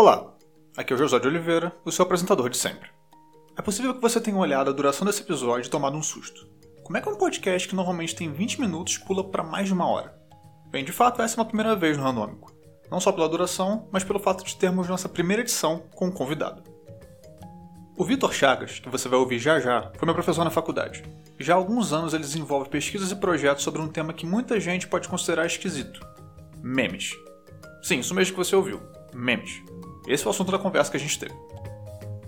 Olá, aqui é o José de Oliveira, o seu apresentador de sempre. É possível que você tenha olhado a duração desse episódio e tomado um susto. Como é que um podcast que normalmente tem 20 minutos pula para mais de uma hora? Bem, de fato, essa é uma primeira vez no Randômico. Não só pela duração, mas pelo fato de termos nossa primeira edição com um convidado. O Vitor Chagas, que você vai ouvir já já, foi meu professor na faculdade. Já há alguns anos ele desenvolve pesquisas e projetos sobre um tema que muita gente pode considerar esquisito: memes. Sim, isso mesmo que você ouviu: memes. Esse foi o assunto da conversa que a gente teve.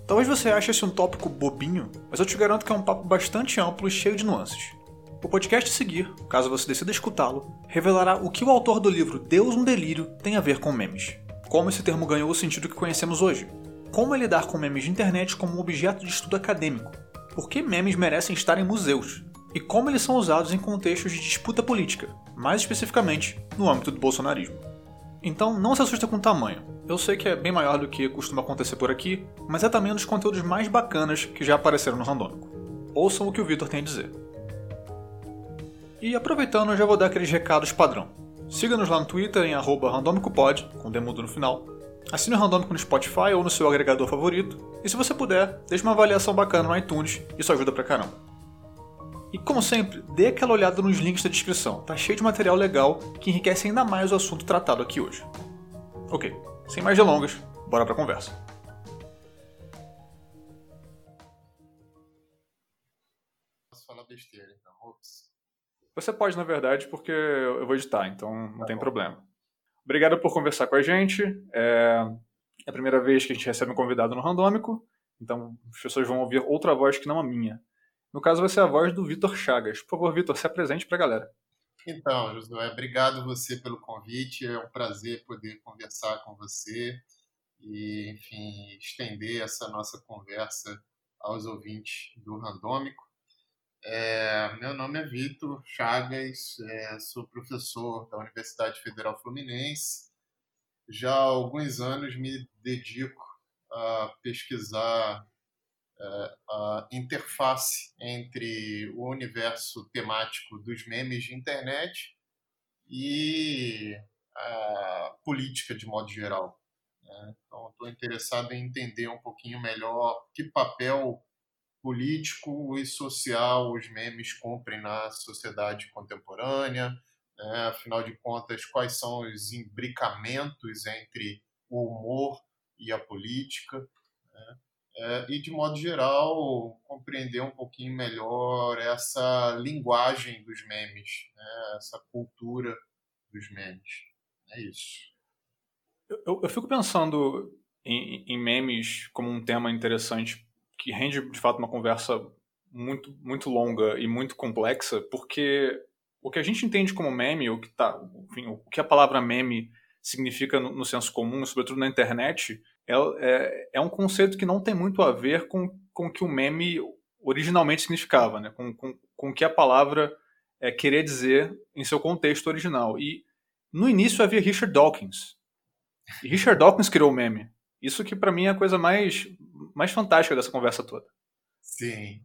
Talvez você ache esse um tópico bobinho, mas eu te garanto que é um papo bastante amplo e cheio de nuances. O podcast seguir, caso você decida escutá-lo, revelará o que o autor do livro Deus um Delírio tem a ver com memes. Como esse termo ganhou o sentido que conhecemos hoje. Como é lidar com memes de internet como um objeto de estudo acadêmico. Por que memes merecem estar em museus? E como eles são usados em contextos de disputa política, mais especificamente no âmbito do bolsonarismo. Então não se assusta com o tamanho. Eu sei que é bem maior do que costuma acontecer por aqui, mas é também um dos conteúdos mais bacanas que já apareceram no Randômico. Ouçam o que o Victor tem a dizer. E aproveitando, eu já vou dar aqueles recados padrão. Siga-nos lá no Twitter em randomicopod, com demudo no final. Assine o Randômico no Spotify ou no seu agregador favorito. E se você puder, deixe uma avaliação bacana no iTunes, isso ajuda pra caramba. E como sempre, dê aquela olhada nos links da descrição, tá cheio de material legal que enriquece ainda mais o assunto tratado aqui hoje. Ok, sem mais delongas, bora pra conversa. Posso falar besteira, então. Ops. Você pode, na verdade, porque eu vou editar, então não tá tem bom. problema. Obrigado por conversar com a gente. É... é a primeira vez que a gente recebe um convidado no Randômico, então as pessoas vão ouvir outra voz que não a minha. No caso, vai ser a voz do Vitor Chagas. Por favor, Vitor, se apresente para a galera. Então, Josué, obrigado você pelo convite. É um prazer poder conversar com você e, enfim, estender essa nossa conversa aos ouvintes do Randômico. É, meu nome é Vitor Chagas, é, sou professor da Universidade Federal Fluminense. Já há alguns anos me dedico a pesquisar a interface entre o universo temático dos memes de internet e a política de modo geral. Né? Então, estou interessado em entender um pouquinho melhor que papel político e social os memes cumprem na sociedade contemporânea. Né? Afinal de contas, quais são os imbricamentos entre o humor e a política? Né? É, e, de modo geral, compreender um pouquinho melhor essa linguagem dos memes, né? essa cultura dos memes. É isso. Eu, eu fico pensando em, em, memes como um tema interessante que rende, de fato, uma conversa muito, muito longa e muito complexa, porque o que a gente entende como meme, o que, tá, enfim, o que a palavra meme significa no, no senso comum, sobretudo na internet, é, é, é, um conceito que não tem muito a ver com, com o que o meme originalmente significava, né? com, com, com o que a palavra é, querer dizer em seu contexto original. E no início havia Richard Dawkins. E Richard Dawkins criou o meme. Isso que para mim é a coisa mais, mais fantástica dessa conversa toda. Sim.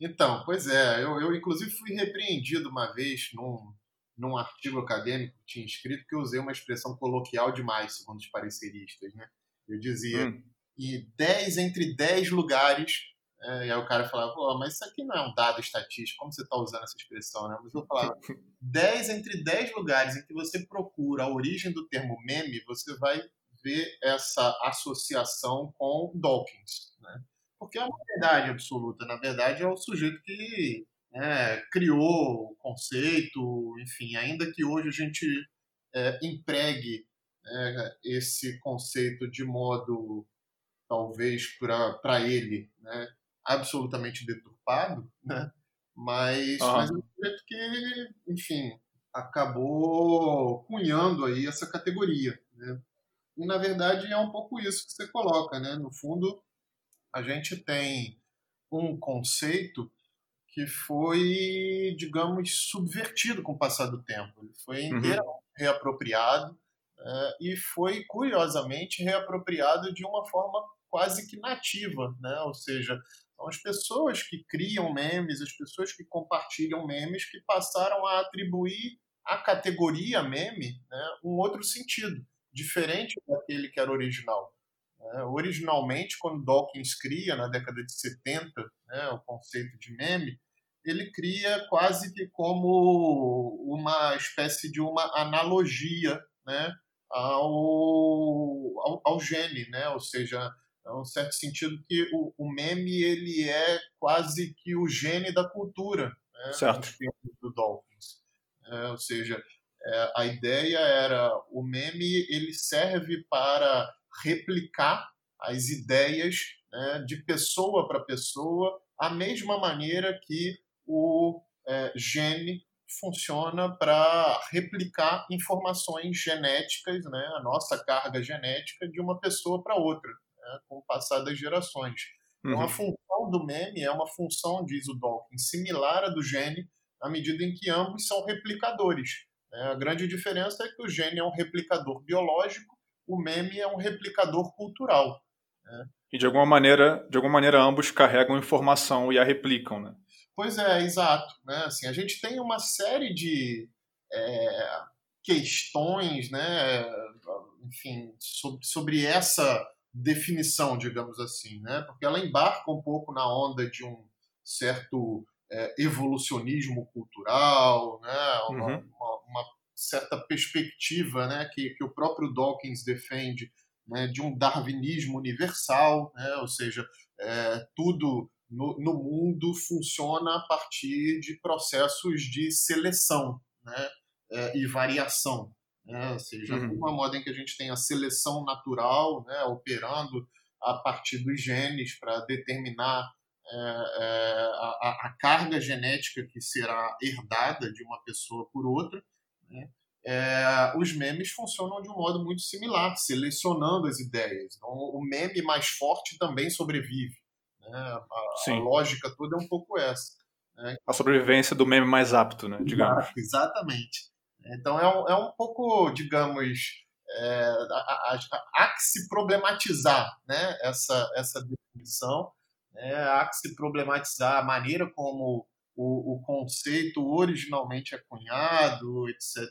Então, pois é, eu, eu inclusive fui repreendido uma vez num, num artigo acadêmico que tinha escrito que eu usei uma expressão coloquial demais, segundo os pareceristas, né? Eu dizia, hum. e 10 entre 10 lugares, é, e aí o cara falava, Pô, mas isso aqui não é um dado estatístico, como você está usando essa expressão, né? Mas eu falava, 10 entre 10 lugares em que você procura a origem do termo meme, você vai ver essa associação com Dawkins, né? Porque é uma verdade absoluta, na verdade é o sujeito que né, criou o conceito, enfim, ainda que hoje a gente é, empregue é, esse conceito de modo, talvez para ele, né, absolutamente deturpado, né, mas, ah. mas é um sujeito que, enfim, acabou cunhando aí essa categoria. Né? E, na verdade, é um pouco isso que você coloca. Né? No fundo, a gente tem um conceito que foi, digamos, subvertido com o passar do tempo. Ele foi uhum. inteiramente uhum. reapropriado uh, e foi, curiosamente, reapropriado de uma forma quase que nativa, né? ou seja, são as pessoas que criam memes, as pessoas que compartilham memes, que passaram a atribuir à categoria meme né, um outro sentido, diferente daquele que era original. Né? Originalmente, quando Dawkins cria, na década de 70, né, o conceito de meme, ele cria quase que como uma espécie de uma analogia né, ao, ao, ao gene, né? ou seja, é um certo sentido que o, o, meme ele é quase que o gene da cultura, né? certo. do Dawkins. É, ou seja, é, a ideia era o meme ele serve para replicar as ideias né, de pessoa para pessoa, a mesma maneira que o é, gene funciona para replicar informações genéticas, né, a nossa carga genética de uma pessoa para outra, né, com o passar das gerações. Uhum. Então, a função do meme é uma função, diz o Dawkins, similar à do gene, à medida em que ambos são replicadores. Né. A grande diferença é que o gene é um replicador biológico, o meme é um replicador cultural. Né? E de alguma maneira, de alguma maneira ambos carregam informação e a replicam, né? Pois é, exato. Né? Assim, a gente tem uma série de é, questões, né, enfim, sobre, sobre essa definição, digamos assim, né? porque ela embarca um pouco na onda de um certo é, evolucionismo cultural, né? uma, uhum. uma, uma, certa perspectiva né? que, que o próprio Dawkins defende né? de um darwinismo universal, né? ou seja, é, tudo no, no, mundo funciona a partir de processos de seleção né, é, e variação. Né, ou seja, uhum. uma moda em que a gente tem a seleção natural né, operando a partir dos genes para determinar é, é, a, a, carga genética que será herdada de uma pessoa por outra. Né, é, os memes funcionam de um modo muito similar, selecionando as ideias. Então, o meme mais forte também sobrevive. Né? A, a, lógica toda é um pouco essa. Né? A sobrevivência do meme mais apto, né? digamos. Exatamente. Então é um, é um pouco, digamos, é, há que se problematizar né? essa, essa definição, né? há que se problematizar a maneira como o, o conceito originalmente é cunhado, etc.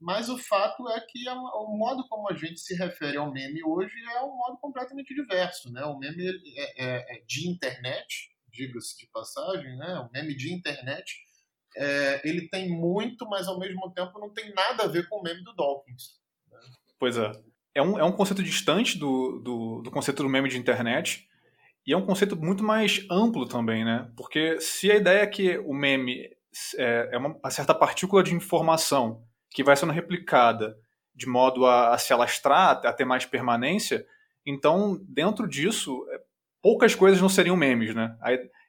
Mas o fato é que o modo como a gente se refere ao meme hoje é um modo completamente diverso. Né? O meme é, é, é de internet, diga-se de passagem, né? o meme de internet, é, ele tem muito, mas ao mesmo tempo não tem nada a ver com o meme do Dawkins. Né? Pois é. É um, é um conceito distante do, do, do conceito do meme de internet, e é um conceito muito mais amplo também, né? Porque se a ideia é que o meme é, é uma, certa partícula de informação que vai sendo replicada de modo a, a se alastrar, a ter mais permanência, então, dentro disso, é, poucas coisas não seriam memes, né?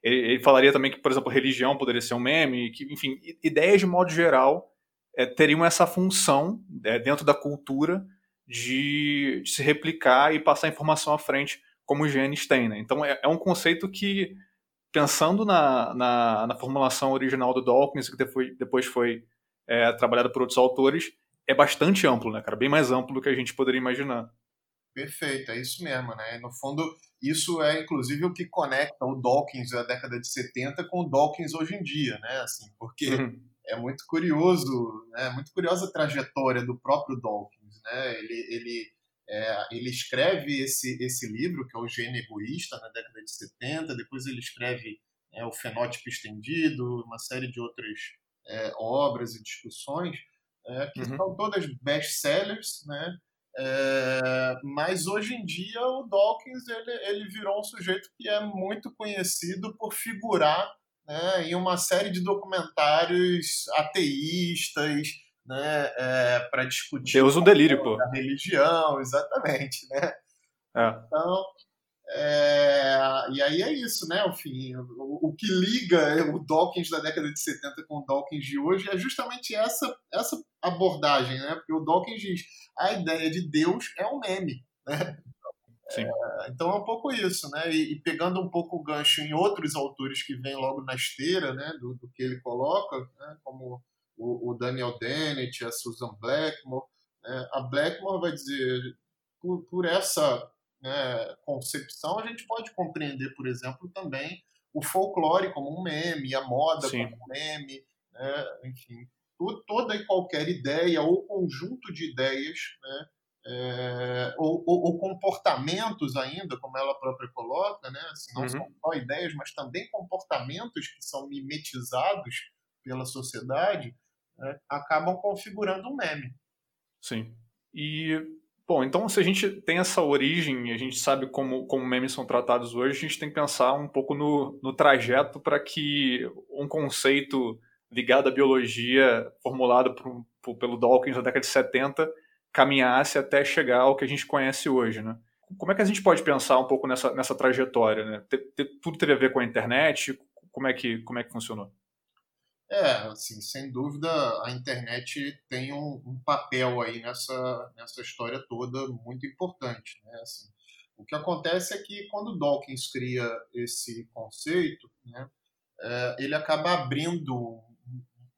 Ele, ele, falaria também que, por exemplo, religião poderia ser um meme, que, enfim, ideias de modo geral é, teriam essa função é, dentro da cultura de, de, se replicar e passar informação à frente como os genes têm. Né? Então é, é, um conceito que, pensando na, na, na, formulação original do Dawkins, que depois, depois foi é, trabalhado por outros autores, é bastante amplo, né, cara? Bem mais amplo do que a gente poderia imaginar. Perfeito, é isso mesmo, né? No fundo, isso é inclusive o que conecta o Dawkins da década de 70 com o Dawkins hoje em dia, né? Assim, porque uhum. é muito curioso, né? Muito curiosa a trajetória do próprio Dawkins, né? Ele, ele é, ele escreve esse, esse livro, que é o Gênio Egoísta, na década de 70, depois ele escreve é, O Fenótipo Estendido, uma série de outras é, obras e discussões, é, que uhum. são todas best-sellers, né? É, mas hoje em dia o Dawkins ele, ele virou um sujeito que é muito conhecido por figurar né, em uma série de documentários ateístas, né, é, para discutir Deus um delírio, pô. a religião, exatamente, né? É. Então, é, e aí é isso, né? Enfim, o, o, que liga o Dawkins da década de 70 com o Dawkins de hoje é justamente essa, essa abordagem, né? Porque o Dawkins diz a ideia de Deus é um meme, né? É, então é um pouco isso, né? E, e, pegando um pouco o gancho em outros autores que vêm logo na esteira, né? Do, do que ele coloca, né? Como o, o Daniel Dennett, a Susan Blackmore. Né? A Blackmore vai dizer, por, por essa né, concepção, a gente pode compreender, por exemplo, também o folclore como um meme, a moda Sim. como um meme, né? enfim, toda e qualquer ideia ou conjunto de ideias né, é, ou, ou, ou, comportamentos ainda, como ela própria coloca, né? Assim, não uhum. são só ideias, mas também comportamentos que são mimetizados pela sociedade, né? acabam configurando um meme. Sim. E, bom, então se a gente tem essa origem, a gente sabe como, como memes são tratados hoje, a gente tem que pensar um pouco no, no trajeto para que um conceito ligado à biologia, formulado por, por, pelo Dawkins na década de 70, caminhasse até chegar ao que a gente conhece hoje, né? Como é que a gente pode pensar um pouco nessa, nessa trajetória, né? tudo teria a ver com a internet? Como é que, como é que funcionou? É, assim, sem dúvida a internet tem um, um, papel aí nessa, nessa história toda muito importante, né? Assim, o que acontece é que quando Dawkins cria esse conceito, né, é, ele acaba abrindo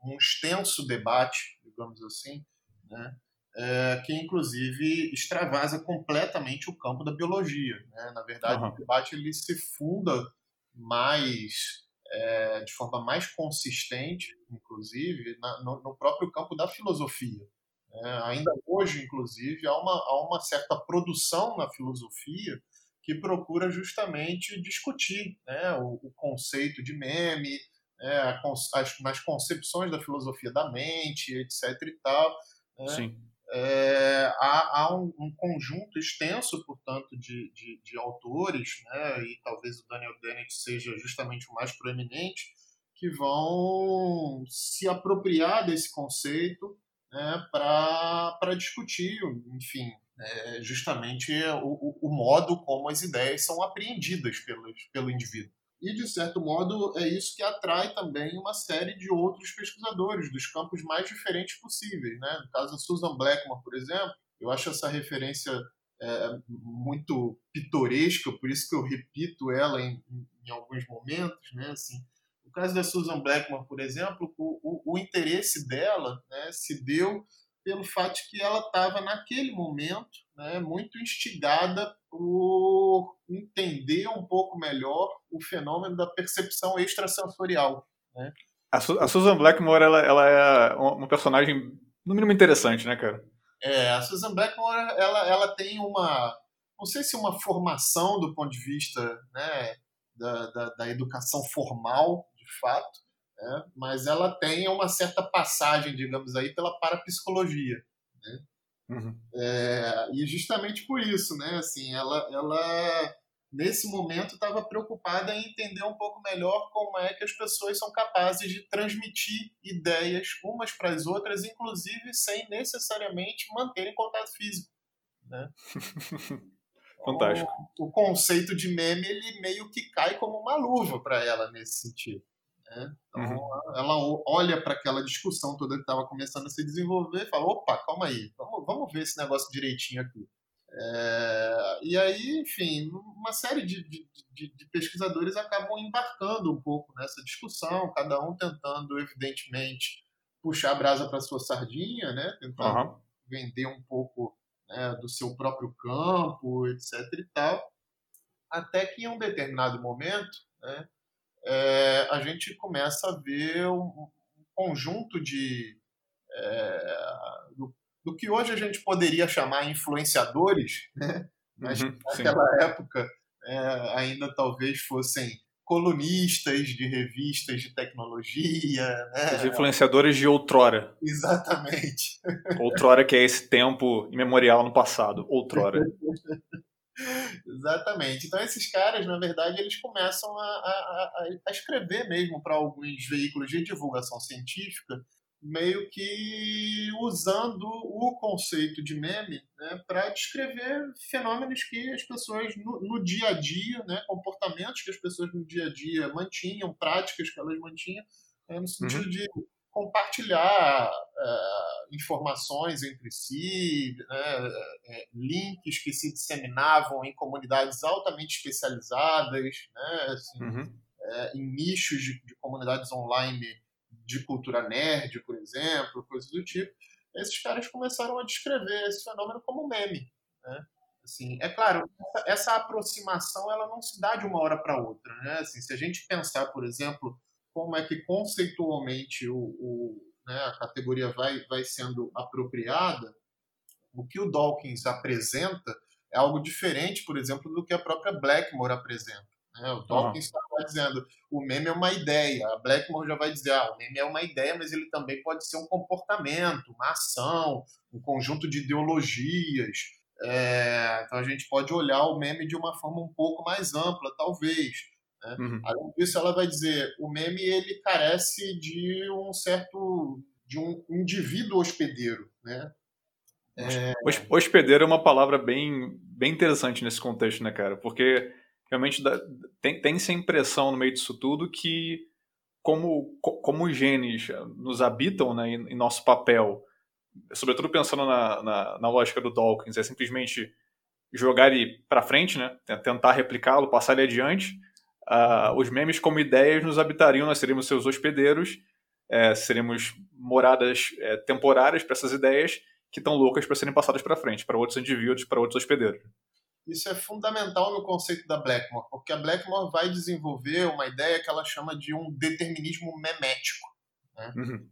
um, extenso debate, digamos assim, né, é, que inclusive extravasa completamente o campo da biologia. Né? Na verdade, uhum. o debate ele se funda mais é, de forma mais consistente, inclusive, na, no, no, próprio campo da filosofia. É, ainda hoje, inclusive, há uma, há uma certa produção na filosofia que procura justamente discutir né, o, o, conceito de meme, é, as, as concepções da filosofia da mente, etc. e tal. Né? Sim é, há, há um, um, conjunto extenso, portanto, de, de, de, autores, né, e talvez o Daniel Dennett seja justamente o mais proeminente, que vão se apropriar desse conceito né, para discutir, enfim, é, justamente o, o, modo como as ideias são apreendidas pelo, pelo indivíduo. E, de certo modo, é isso que atrai também uma série de outros pesquisadores dos campos mais diferentes possíveis. Né? No caso da Susan Blackmore, por exemplo, eu acho essa referência é, muito pitoresca, por isso que eu repito ela em, em alguns momentos. Né? Assim, no caso da Susan Blackmore, por exemplo, o, o, o interesse dela né, se deu pelo fato de que ela estava, naquele momento, né, muito instigada por entender um pouco melhor o fenômeno da percepção extrasensorial. Né? A, Su a Susan Blackmore ela, ela é uma personagem, no mínimo, interessante, né, cara? É, a Susan Blackmore ela, ela tem uma, não sei se uma formação do ponto de vista né, da, da, da educação formal, de fato, né, mas ela tem uma certa passagem, digamos aí, pela parapsicologia. Né? Uhum. É, e justamente por isso, né? Assim, ela, ela nesse momento estava preocupada em entender um pouco melhor como é que as pessoas são capazes de transmitir ideias umas para as outras, inclusive sem necessariamente manterem contato físico, né? Fantástico. O, o, conceito de meme ele meio que cai como uma luva para ela nesse sentido. Né? Então, uhum. ela olha para aquela discussão toda que estava começando a se desenvolver e fala: opa, calma aí, vamos, vamos ver esse negócio direitinho aqui. É, e aí, enfim, uma série de, de, de, de, pesquisadores acabam embarcando um pouco nessa discussão, cada um tentando, evidentemente, puxar a brasa para sua sardinha, né? tentando uhum. vender um pouco né, do seu próprio campo, etc. e tal, até que em um determinado momento, né, é, a gente começa a ver um, um conjunto de. É, do, do, que hoje a gente poderia chamar influenciadores, né? mas uhum, naquela sim. época é, ainda talvez fossem colunistas de revistas de tecnologia. Né? Os influenciadores de outrora. Exatamente. Outrora que é esse tempo imemorial no passado. Outrora. Exatamente. Então esses caras, na verdade, eles começam a, a, a escrever mesmo para alguns veículos de divulgação científica, meio que usando o conceito de meme né, para descrever fenômenos que as pessoas no, no, dia a dia, né, comportamentos que as pessoas no dia a dia mantinham, práticas que elas mantinham, né, no sentido uhum. de compartilhar uh, informações entre si, né, uh, links que se disseminavam em comunidades altamente especializadas, né, assim, uhum. uh, em nichos de, de, comunidades online de cultura nerd, por exemplo, coisas do tipo. Esses caras começaram a descrever esse fenômeno como meme. Né? Assim, é claro, essa, essa aproximação ela não se dá de uma hora para outra. Né? Assim, se a gente pensar, por exemplo, como é que conceitualmente o, o né, a categoria vai, vai sendo apropriada, o que o Dawkins apresenta é algo diferente, por exemplo, do que a própria Blackmore apresenta. Né? O Dawkins está uhum. dizendo o meme é uma ideia, a Blackmore já vai dizer ah, o meme é uma ideia, mas ele também pode ser um comportamento, uma ação, um conjunto de ideologias. É, então a gente pode olhar o meme de uma forma um pouco mais ampla, talvez. Né? Uhum. Além disso, ela vai dizer o meme ele carece de um certo de um indivíduo hospedeiro, né? É... Hospedeiro é uma palavra bem, bem interessante nesse contexto, né, cara? Porque realmente dá, tem, tem-se a impressão no meio disso tudo que, como, como os genes nos habitam né, em, em nosso papel, sobretudo pensando na, na, na, lógica do Dawkins, é simplesmente jogar ele para frente, né, tentar replicá-lo, passar ele adiante. Uh, os memes como ideias nos habitariam, nós seríamos seus hospedeiros, é, seríamos moradas é, temporárias para essas ideias que estão loucas para serem passadas para frente, para outros indivíduos, para outros hospedeiros. Isso é fundamental no conceito da Blackmore, porque a Blackmore vai desenvolver uma ideia que ela chama de um determinismo memético. Né? Uhum.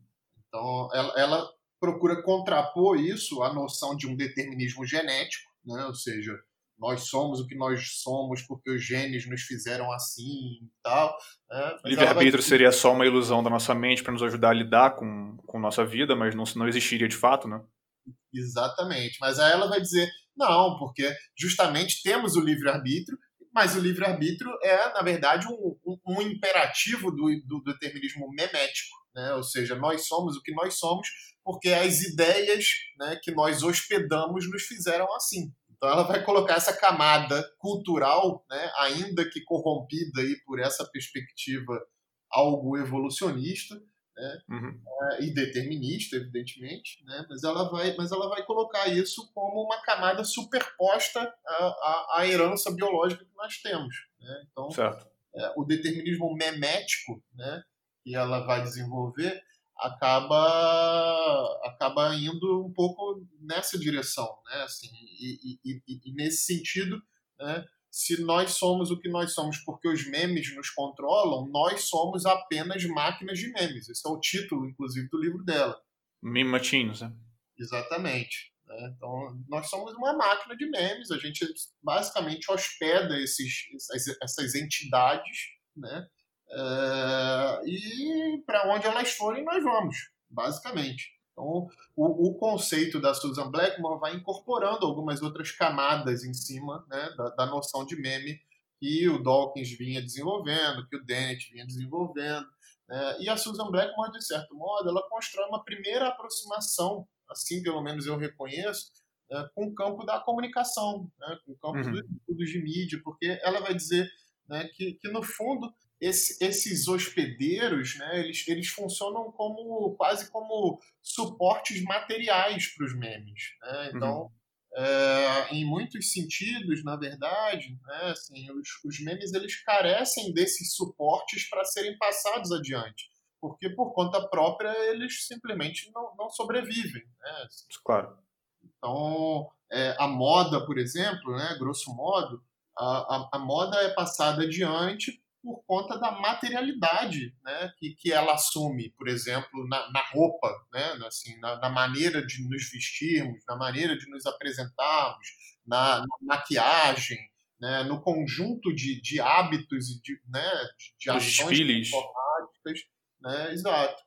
Então, ela, ela, procura contrapor isso à noção de um determinismo genético, né? ou seja, nós somos o que nós somos porque os genes nos fizeram assim e tal. Né? Livre-arbítrio vai... seria só uma ilusão da nossa mente para nos ajudar a lidar com, com nossa vida, mas não, não existiria de fato, né? Exatamente. Mas aí ela vai dizer, não, porque justamente temos o livre-arbítrio, mas o livre-arbítrio é, na verdade, um, um, um imperativo do, do, determinismo memético. Né? Ou seja, nós somos o que nós somos porque as ideias né, que nós hospedamos nos fizeram assim. Então ela vai colocar essa camada cultural, né, ainda que corrompida aí por essa perspectiva algo evolucionista, né? Uhum. É, e determinista, evidentemente, né? mas, ela vai, mas ela vai colocar isso como uma camada superposta à, à, à herança biológica que nós temos. Né? Então, é, o determinismo memético né, que ela vai desenvolver acaba acaba indo um pouco nessa direção, né? Assim, e, e, e, e nesse sentido, né, se nós somos o que nós somos porque os memes nos controlam, nós somos apenas máquinas de memes. Esse é o título, inclusive, do livro dela. Meme machines, né? Exatamente. Né? Então, nós somos uma máquina de memes, a gente basicamente hospeda esses, essas, essas entidades, né? É, e para onde elas forem, nós vamos, basicamente. Então, o, o, conceito da Susan Blackmore vai incorporando algumas outras camadas em cima né, da, da, noção de meme que o Dawkins vinha desenvolvendo, que o Dennett vinha desenvolvendo. Né, e a Susan Blackmore, de certo modo, ela constrói uma primeira aproximação, assim pelo menos eu reconheço, né, com o campo da comunicação, né, com o campo uhum. dos estudos de mídia, porque ela vai dizer né, que, que, no fundo, esse, esses hospedeiros, né, eles, eles funcionam como quase como suportes materiais para os memes. Né? Então, uhum. é, em muitos sentidos, na verdade, né, assim, os, os memes eles carecem desses suportes para serem passados adiante, porque por conta própria eles simplesmente não, não sobrevivem. Né? Claro. Então, é, a moda, por exemplo, né, grosso modo, a, a, a moda é passada adiante por conta da materialidade né, que, que ela assume, por exemplo, na, na roupa, né, assim, na, na, maneira de nos vestirmos, na maneira de nos apresentarmos, na, na maquiagem, né, no conjunto de, de hábitos e de, né, de, de ações informáticas, né, exato,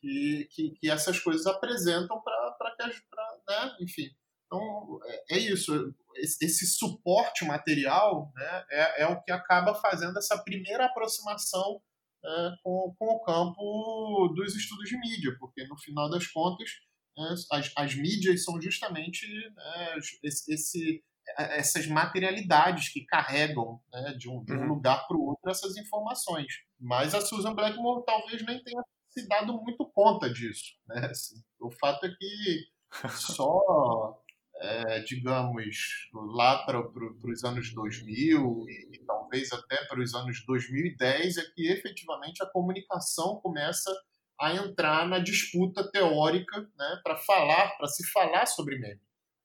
que, que, que essas coisas apresentam para que, pra, né, enfim, então, é, é isso. Esse suporte material né, é, é, o que acaba fazendo essa primeira aproximação é, com, com, o campo dos estudos de mídia, porque no final das contas né, as, as mídias são justamente né, esse, esse, essas materialidades que carregam né, de, um, de um uhum. lugar para o outro essas informações. Mas a Susan Blackmore talvez nem tenha se dado muito conta disso. Né? Assim, o fato é que só é, digamos, lá para pro, os anos 2000 e, e, talvez até para os anos 2010, é que efetivamente a comunicação começa a entrar na disputa teórica né, para falar, para se falar sobre meme.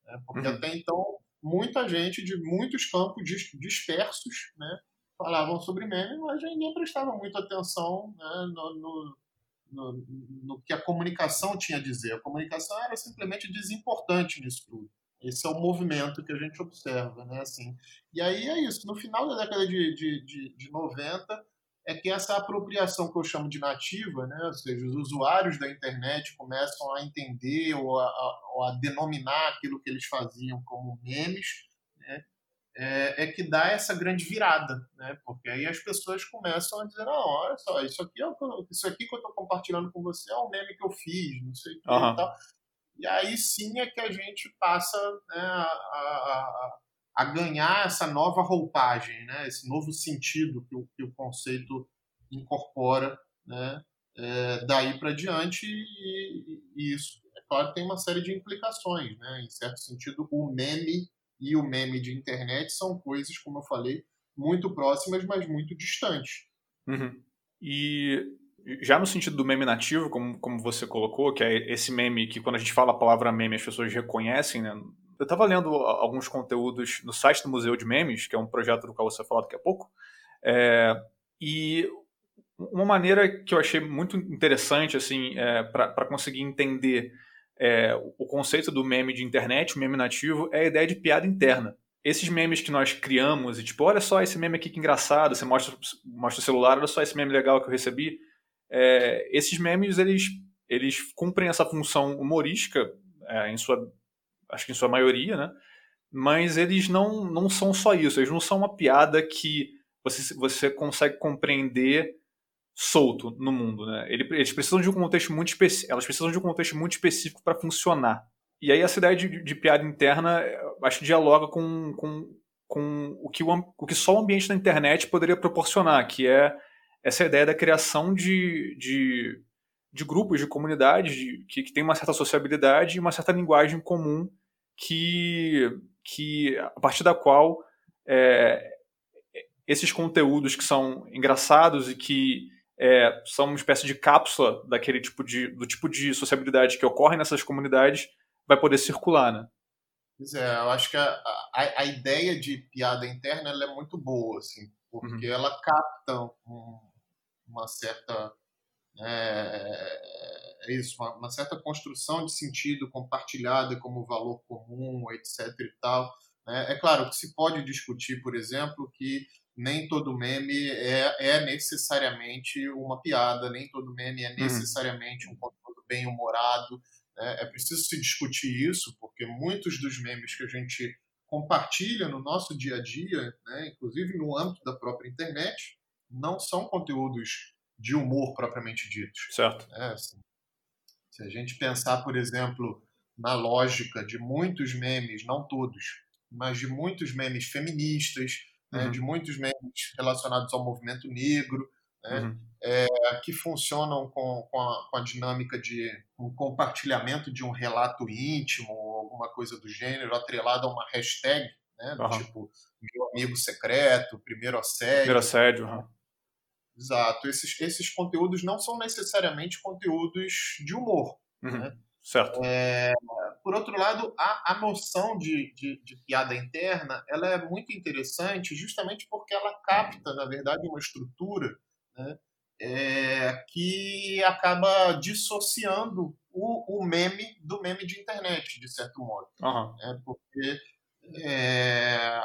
Né? Porque uhum. até então, muita gente de muitos campos dispersos né, falavam sobre meme, mas ninguém prestava muita atenção né, no, no no, no, que a comunicação tinha a dizer. A comunicação era simplesmente desimportante nisso tudo. Esse é o movimento que a gente observa, né? Assim, e aí é isso. No final da década de, de, de, de 90, é que essa apropriação que eu chamo de nativa, né? ou seja, os usuários da internet começam a entender ou a, a, ou a denominar aquilo que eles faziam como memes, né? é, é, que dá essa grande virada, né? porque aí as pessoas começam a dizer, não, olha só, isso aqui, é o, isso aqui que eu estou compartilhando com você é um meme que eu fiz, não sei o que uhum. e tal. E aí sim é que a gente passa né, a, a a ganhar essa nova roupagem, né? esse novo sentido que o, que o conceito incorpora né? É, daí para diante, e, e, isso, é claro, tem uma série de implicações. Né? Em certo sentido, o meme e o meme de internet são coisas, como eu falei, muito próximas, mas muito distantes. Uhum. E já no sentido do meme nativo, como, como você colocou, que é esse meme que quando a gente fala a palavra meme as pessoas reconhecem, né? Eu estava lendo alguns conteúdos no site do Museu de Memes, que é um projeto do qual você vai falar daqui a pouco, é, e uma maneira que eu achei muito interessante assim é, para conseguir entender é, o conceito do meme de internet, o meme nativo, é a ideia de piada interna. Esses memes que nós criamos, e tipo, olha só esse meme aqui que engraçado, você mostra, mostra o celular, olha só esse meme legal que eu recebi. É, esses memes, eles, eles cumprem essa função humorística é, em sua acho que em sua maioria, né? Mas eles não, não são só isso, eles não são uma piada que você, você consegue compreender solto no mundo, né? Eles precisam de um contexto muito específico, elas precisam de um contexto muito específico para funcionar. E aí essa ideia de, de, piada interna, acho que dialoga com, com, com o, que o, o que só o ambiente da internet poderia proporcionar, que é essa ideia da criação de, de, de grupos, de comunidades de, que, que tem uma certa sociabilidade e uma certa linguagem comum que, que a partir da qual é, esses conteúdos que são engraçados e que é, são uma espécie de cápsula daquele tipo de, do tipo de sociabilidade que ocorre nessas comunidades vai poder circular, né? Pois é, eu acho que a, a, a ideia de piada interna ela é muito boa, assim, porque uhum. ela capta um, uma certa é, é isso, uma, uma, certa construção de sentido compartilhada como valor comum, etc. e tal. Né? É claro que se pode discutir, por exemplo, que nem todo meme é, é necessariamente uma piada, nem todo meme é uhum. necessariamente um conteúdo bem humorado. Né? É preciso se discutir isso, porque muitos dos memes que a gente compartilha no nosso dia a dia, né, inclusive no âmbito da própria internet, não são conteúdos de humor propriamente dito. Certo. É, assim, se a gente pensar, por exemplo, na lógica de muitos memes, não todos, mas de muitos memes feministas, né, uhum. né, de muitos memes relacionados ao movimento negro, né, uhum. é, que funcionam com, com, a, com, a, dinâmica de um compartilhamento de um relato íntimo, alguma coisa do gênero, atrelado a uma hashtag, né, do uhum. tipo meu amigo secreto, primeiro assédio. Primeiro assédio, uhum. Exato. Esses, esses conteúdos não são necessariamente conteúdos de humor. Uhum. Né? Certo. É, por outro lado, a, a noção de, de, de, piada interna ela é muito interessante justamente porque ela capta, na verdade, uma estrutura né, é, que acaba dissociando o, o, meme do meme de internet, de certo modo. Uhum. É, porque é,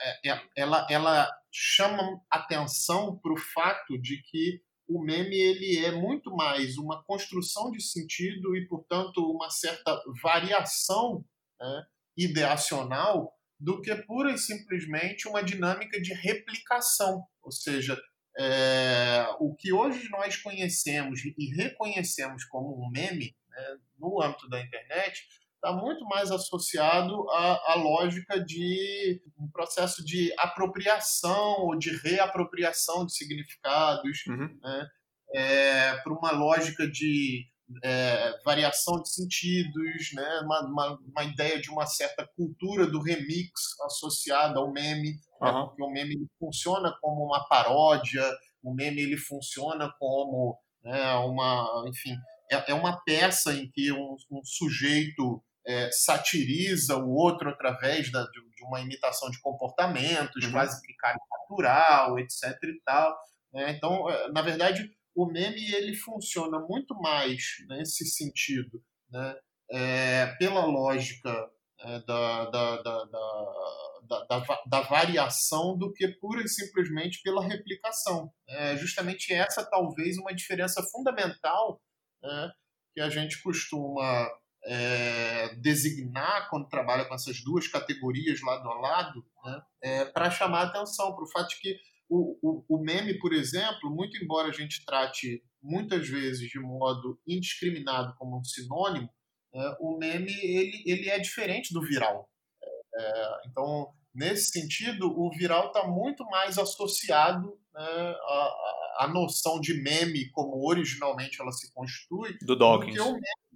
é, é, ela, ela chama atenção para o fato de que o meme ele é muito mais uma construção de sentido e, portanto, uma certa variação né, ideacional do que pura e simplesmente uma dinâmica de replicação. Ou seja, é, o que hoje nós conhecemos e reconhecemos como um meme né, no âmbito da internet está muito mais associado à, à, lógica de um processo de apropriação ou de reapropriação de significados, uhum. né? é, para uma lógica de é, variação de sentidos, né? Uma, uma, uma, ideia de uma certa cultura do remix associada ao meme, uhum. né? porque o meme funciona como uma paródia, o meme ele funciona como né, uma, enfim, é, é uma peça em que um, um sujeito é, satiriza o outro através da, de, de, uma imitação de comportamentos, uhum. quase que caricatural, etc. e tal. Né? Então, é, na verdade, o meme ele funciona muito mais nesse sentido, né? É, pela lógica é, da, da, da, da, da, variação do que pura e simplesmente pela replicação. É justamente essa, talvez, uma diferença fundamental né, que a gente costuma é, designar quando trabalha com essas duas categorias lado a lado, né, é, para chamar a atenção para o fato de que o, o, o, meme, por exemplo, muito embora a gente trate muitas vezes de modo indiscriminado como um sinônimo, é, o meme ele, ele é diferente do viral. É, então, nesse sentido, o viral está muito mais associado né, à, à, noção de meme como originalmente ela se constitui do, Dawkins. do que o meme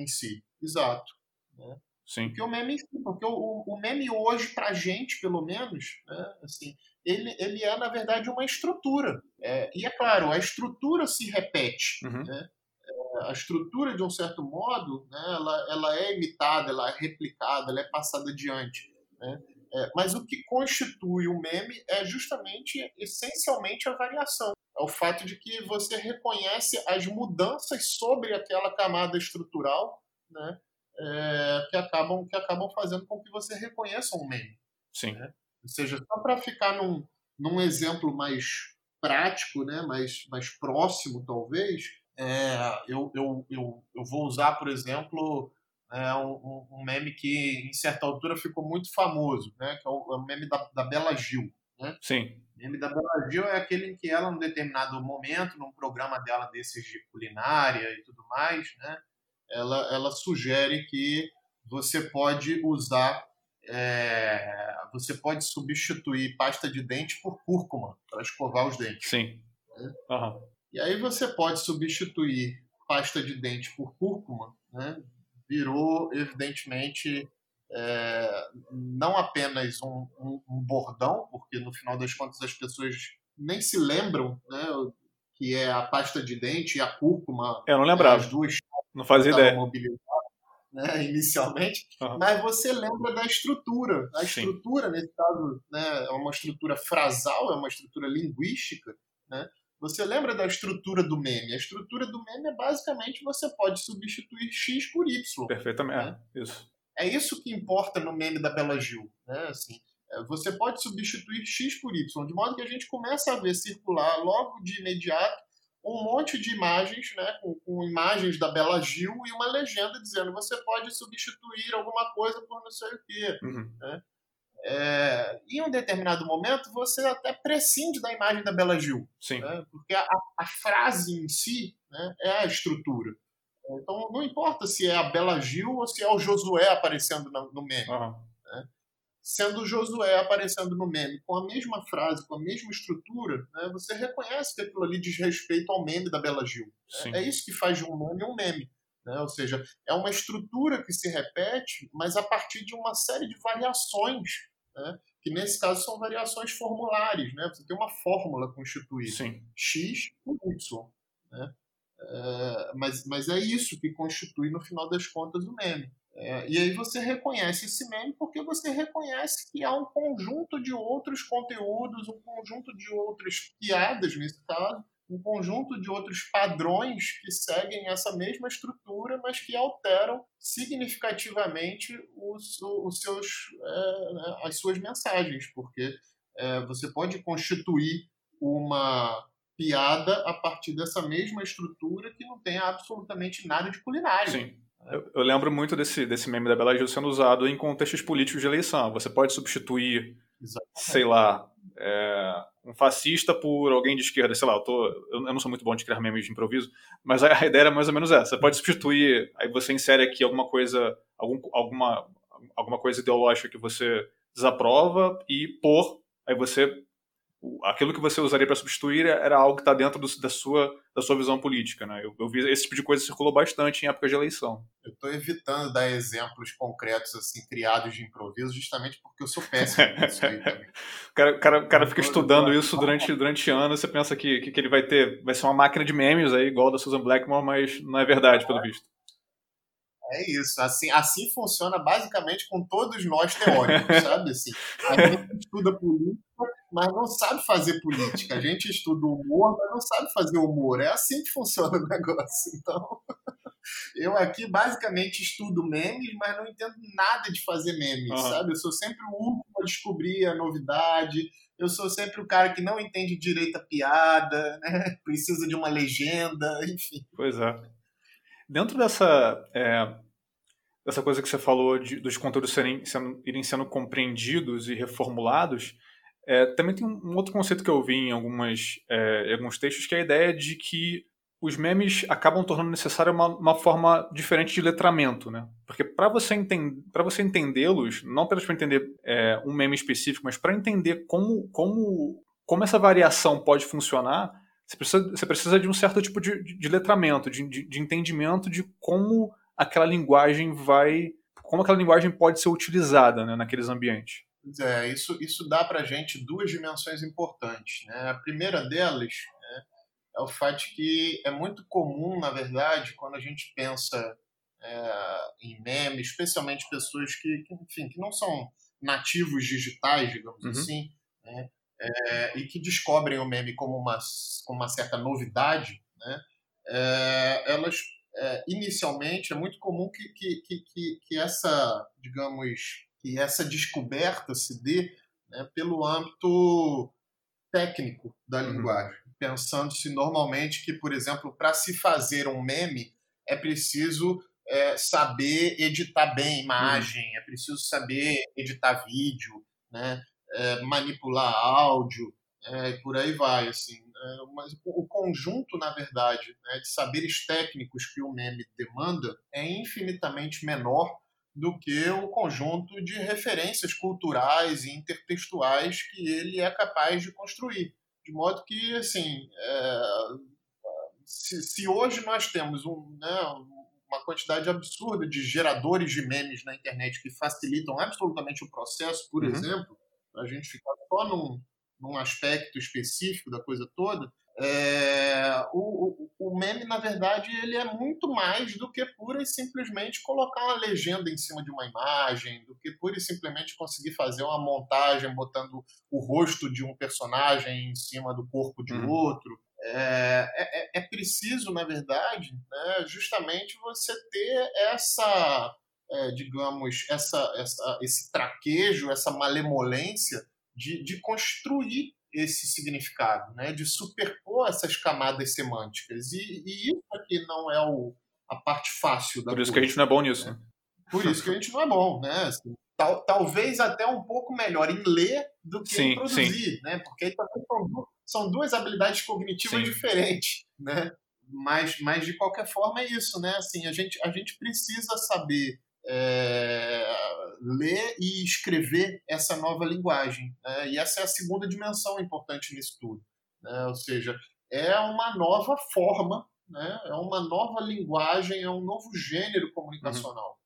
em si. Exato. Né? Sim. Porque o meme, porque o, o meme hoje, para a gente, pelo menos, né, assim, ele, ele é, na verdade, uma estrutura. É, e é claro, a estrutura se repete. Uhum. Né? É, a estrutura, de um certo modo, né, ela, ela é imitada, ela é replicada, ela é passada adiante. Né? É, mas o que constitui o meme é justamente, essencialmente, a variação. É o fato de que você reconhece as mudanças sobre aquela camada estrutural né, é, que, acabam, que acabam fazendo com que você reconheça um meme. Sim. Né? Ou seja, só para ficar num, num exemplo mais prático, né, mais, mais próximo, talvez, é, eu, eu, eu, eu vou usar, por exemplo, é, um, um, meme que, em certa altura, ficou muito famoso, né, que é o, é o meme da, da Bela Gil. Né? Sim. O meme da Bela Gil é aquele em que ela, num determinado momento, num programa dela desses de culinária e tudo mais, né, ela, ela sugere que você pode usar é, você pode substituir pasta de dente por cúrcuma para escovar os dentes. Sim. Né? Uhum. E aí você pode substituir pasta de dente por cúrcuma, né? virou, evidentemente, é, não apenas um, um, um, bordão, porque no final das contas as pessoas nem se lembram né, que é a pasta de dente e a cúrcuma. Eu não lembrava. As duas não fazia ideia né, inicialmente, uhum. mas você lembra da estrutura. A Sim. estrutura, nesse caso, né, é uma estrutura frasal, é uma estrutura linguística. Né? Você lembra da estrutura do meme? A estrutura do meme é basicamente você pode substituir x por y. Perfeitamente, né? é, isso. É isso que importa no meme da Bela Gil. Né? Assim, é, você pode substituir x por y, de modo que a gente começa a ver circular logo de imediato um monte de imagens, né, com, com, imagens da Bela Gil e uma legenda dizendo você pode substituir alguma coisa por não sei o quê. Uhum. Né? É, em um determinado momento, você até prescinde da imagem da Bela Gil. Né? Porque a, a, frase em si né, é a estrutura. Então, não importa se é a Bela Gil ou se é o Josué aparecendo no, meme. Uhum. Né? sendo Josué aparecendo no meme com a mesma frase, com a mesma estrutura, né, você reconhece que aquilo ali diz respeito ao meme da Bela Gil. É, é isso que faz de um meme um meme. Né? Ou seja, é uma estrutura que se repete, mas a partir de uma série de variações, né? que nesse caso são variações formulares. Né? Você tem uma fórmula constituída, Sim. x por y. Né? É, mas, mas é isso que constitui, no final das contas, o meme. É, e aí você reconhece esse meme porque você reconhece que há um conjunto de outros conteúdos, um conjunto de outras piadas, nesse caso, um conjunto de outros padrões que seguem essa mesma estrutura, mas que alteram significativamente os, os seus, é, as suas mensagens, porque é, você pode constituir uma piada a partir dessa mesma estrutura que não tem absolutamente nada de culinário. Sim. Eu, eu, lembro muito desse, desse meme da Bela Gil sendo usado em contextos políticos de eleição. Você pode substituir, Exatamente. sei lá, é, um fascista por alguém de esquerda, sei lá, eu, tô, eu, não sou muito bom de criar memes de improviso, mas a, a ideia era mais ou menos essa. Você pode substituir, aí você insere aqui alguma coisa, algum, alguma, alguma coisa ideológica que você desaprova e por, aí você aquilo que você usaria para substituir era algo que está dentro do, da, sua, da sua visão política. Né? Eu, eu, vi esse tipo de coisa circulou bastante em época de eleição. Eu estou evitando dar exemplos concretos assim criados de improviso, justamente porque eu sou péssimo nisso aí também. o cara, cara, cara fica estudando isso durante, durante anos, você pensa que, que, que, ele vai ter, vai ser uma máquina de memes aí, igual da Susan Blackmore, mas não é verdade, pelo visto. É isso. Assim, assim funciona basicamente com todos nós teóricos, sabe? Assim, a gente estuda política mas não sabe fazer política. A gente estuda humor, mas não sabe fazer humor. É assim que funciona o negócio. Então, eu aqui basicamente estudo memes, mas não entendo nada de fazer memes, uhum. sabe? Eu sou sempre o último a descobrir a novidade. Eu sou sempre o cara que não entende direito a piada, né? Precisa de uma legenda, enfim. Pois é. Dentro dessa é, dessa coisa que você falou de, dos conteúdos serem, sendo, irem sendo compreendidos e reformulados, é, também tem um outro conceito que eu vi em, algumas, é, em alguns textos, que é a ideia de que os memes acabam tornando necessária uma, uma forma diferente de letramento, né? Porque para você, enten você entendê-los, não apenas para entender é, um meme específico, mas para entender como, como, como essa variação pode funcionar, você precisa, você precisa de um certo tipo de, de letramento, de, de, de entendimento de como aquela linguagem vai. como aquela linguagem pode ser utilizada né, naqueles ambientes. É, isso, isso dá para a gente duas dimensões importantes. Né? A primeira delas né, é o fato de que é muito comum, na verdade, quando a gente pensa é, em memes, especialmente pessoas que, que, enfim, que não são nativos digitais, digamos uhum. assim, né, é, e que descobrem o meme como uma, como uma certa novidade, né, é, elas é, inicialmente é muito comum que, que, que, que, essa, digamos, que essa descoberta se dê né, pelo âmbito técnico da uhum. linguagem, pensando-se normalmente que, por exemplo, para se fazer um meme é preciso é, saber editar bem imagem, uhum. é preciso saber editar vídeo, né, é, manipular áudio, é, e por aí vai, assim. É, mas o conjunto, na verdade, né, de saberes técnicos que o meme demanda é infinitamente menor do que o conjunto de referências culturais e intertextuais que ele é capaz de construir. De modo que, assim, é, se, se, hoje nós temos um, né, uma quantidade absurda de geradores de memes na internet que facilitam absolutamente o processo, por uhum. exemplo, a gente ficar só num, num aspecto específico da coisa toda, é, o, o, o, meme, na verdade, ele é muito mais do que pura e simplesmente colocar uma legenda em cima de uma imagem, do que pura e simplesmente conseguir fazer uma montagem botando o rosto de um personagem em cima do corpo de uhum. outro. É, é, é, preciso, na verdade, né, justamente você ter essa, é, digamos, essa, essa, esse traquejo, essa malemolência de, de construir esse significado, né? de superpor essas camadas semânticas. E, e isso aqui não é o, a parte fácil da Por isso coisa, que a gente não é bom nisso. Né? Por isso que a gente não é bom. Né? Assim, tal, talvez até um pouco melhor em ler do que sim, em produzir, sim. né? porque aí também são, são duas habilidades cognitivas sim. diferentes. Né? Mas, mas, de qualquer forma, é isso. Né? Assim, a, gente, a gente precisa saber é, ler e escrever essa nova linguagem. Né? E essa é a segunda dimensão importante nisso tudo. Né? Ou seja, é uma nova forma, né? é uma nova linguagem, é um novo gênero comunicacional. Uhum.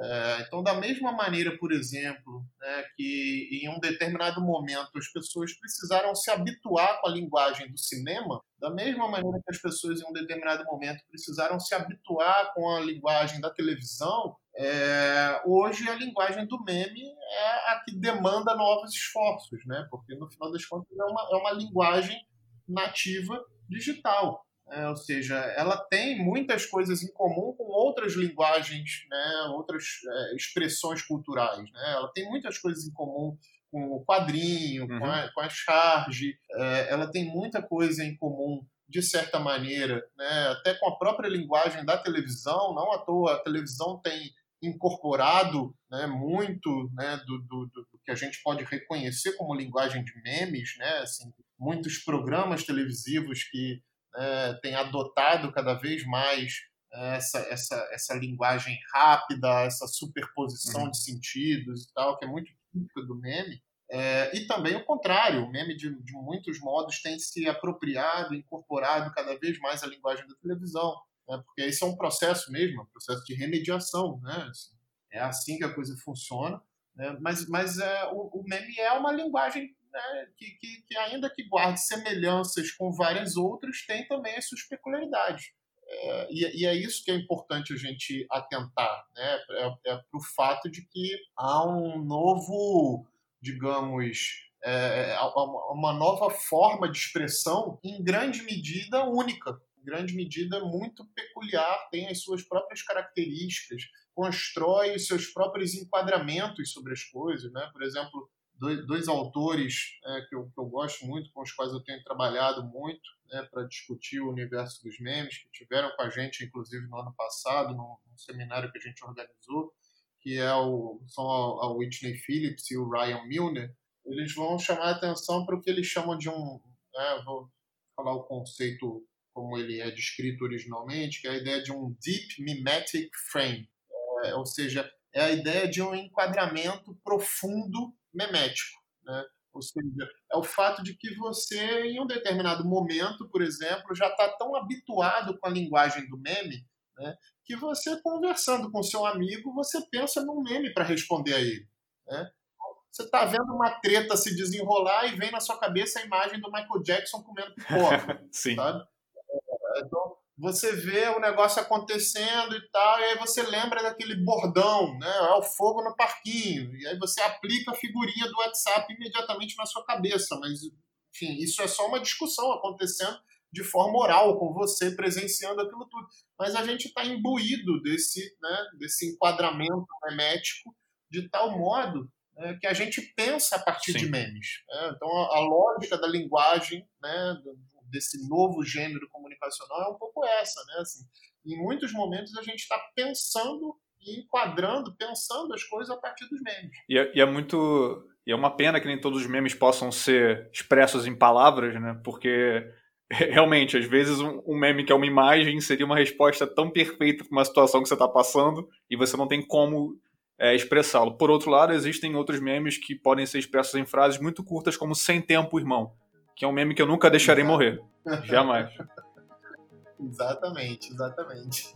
É, então, da mesma maneira, por exemplo, né, que em um determinado momento as pessoas precisaram se habituar com a linguagem do cinema, da mesma maneira que as pessoas em um determinado momento precisaram se habituar com a linguagem da televisão, é, hoje a linguagem do meme é a que demanda novos esforços, né? porque no final das contas é uma, é uma linguagem nativa digital. É, ou seja, ela tem muitas coisas em comum com outras linguagens, né, outras é, expressões culturais. Né? Ela tem muitas coisas em comum com o quadrinho, uhum. com, a, com a charge, é, ela tem muita coisa em comum, de certa maneira, né, até com a própria linguagem da televisão. Não à toa, a televisão tem incorporado né, muito né, do, do, do, que a gente pode reconhecer como linguagem de memes, né, assim, muitos programas televisivos que é, tem adotado cada vez mais é, essa, essa, essa linguagem rápida, essa superposição uhum. de sentidos e tal, que é muito típica do meme. É, e também o contrário, o meme de, de muitos modos tem se apropriado, incorporado cada vez mais a linguagem da televisão, né? porque esse é um processo mesmo, um processo de remediação, né? Assim, é assim que a coisa funciona, né? mas, mas é, o, o meme é uma linguagem né, que, que, que, ainda que guarde semelhanças com várias outras, tem também as suas peculiaridades. É, e, e, é isso que é importante a gente atentar, né, é, é para o fato de que há um novo, digamos, é, é uma nova forma de expressão, em grande medida única, em grande medida muito peculiar, tem as suas próprias características, constrói os seus próprios enquadramentos sobre as coisas. Né? Por exemplo, dois, dois autores é, que, eu, que, eu, gosto muito, com os quais eu tenho trabalhado muito né, para discutir o universo dos memes, que tiveram com a gente, inclusive, no ano passado, num, num seminário que a gente organizou, que é o, são a, a Whitney Phillips e o Ryan Milner, eles vão chamar a atenção para o que eles chamam de um. Né, vou falar o conceito como ele é descrito originalmente, que é a ideia de um Deep Mimetic Frame, é, ou seja, é a ideia de um enquadramento profundo memético. Né? Ou seja, é o fato de que você, em um determinado momento, por exemplo, já está tão habituado com a linguagem do meme né, que você, conversando com seu amigo, você pensa num meme para responder a ele. Né? Você está vendo uma treta se desenrolar e vem na sua cabeça a imagem do Michael Jackson comendo pipoca. Sim. Sabe? É, então, você vê o negócio acontecendo e tal, e aí você lembra daquele bordão, né? É o fogo no parquinho. E aí você aplica a figurinha do WhatsApp imediatamente na sua cabeça. Mas, enfim, isso é só uma discussão acontecendo de forma oral, com você presenciando aquilo tudo. Mas a gente está imbuído desse, né, desse enquadramento memético de tal modo né, que a gente pensa a partir Sim. de memes. Né? Então, a, a, lógica da linguagem, né, desse novo gênero é um pouco essa, né? Assim, em muitos momentos a gente está pensando e enquadrando, pensando as coisas a partir dos memes. E é, e é, muito. E é uma pena que nem todos os memes possam ser expressos em palavras, né? Porque realmente, às vezes, um, um meme que é uma imagem seria uma resposta tão perfeita para uma situação que você está passando e você não tem como é, expressá-lo. Por outro lado, existem outros memes que podem ser expressos em frases muito curtas, como sem tempo, irmão que é um meme que eu nunca deixarei morrer. Jamais. exatamente, exatamente.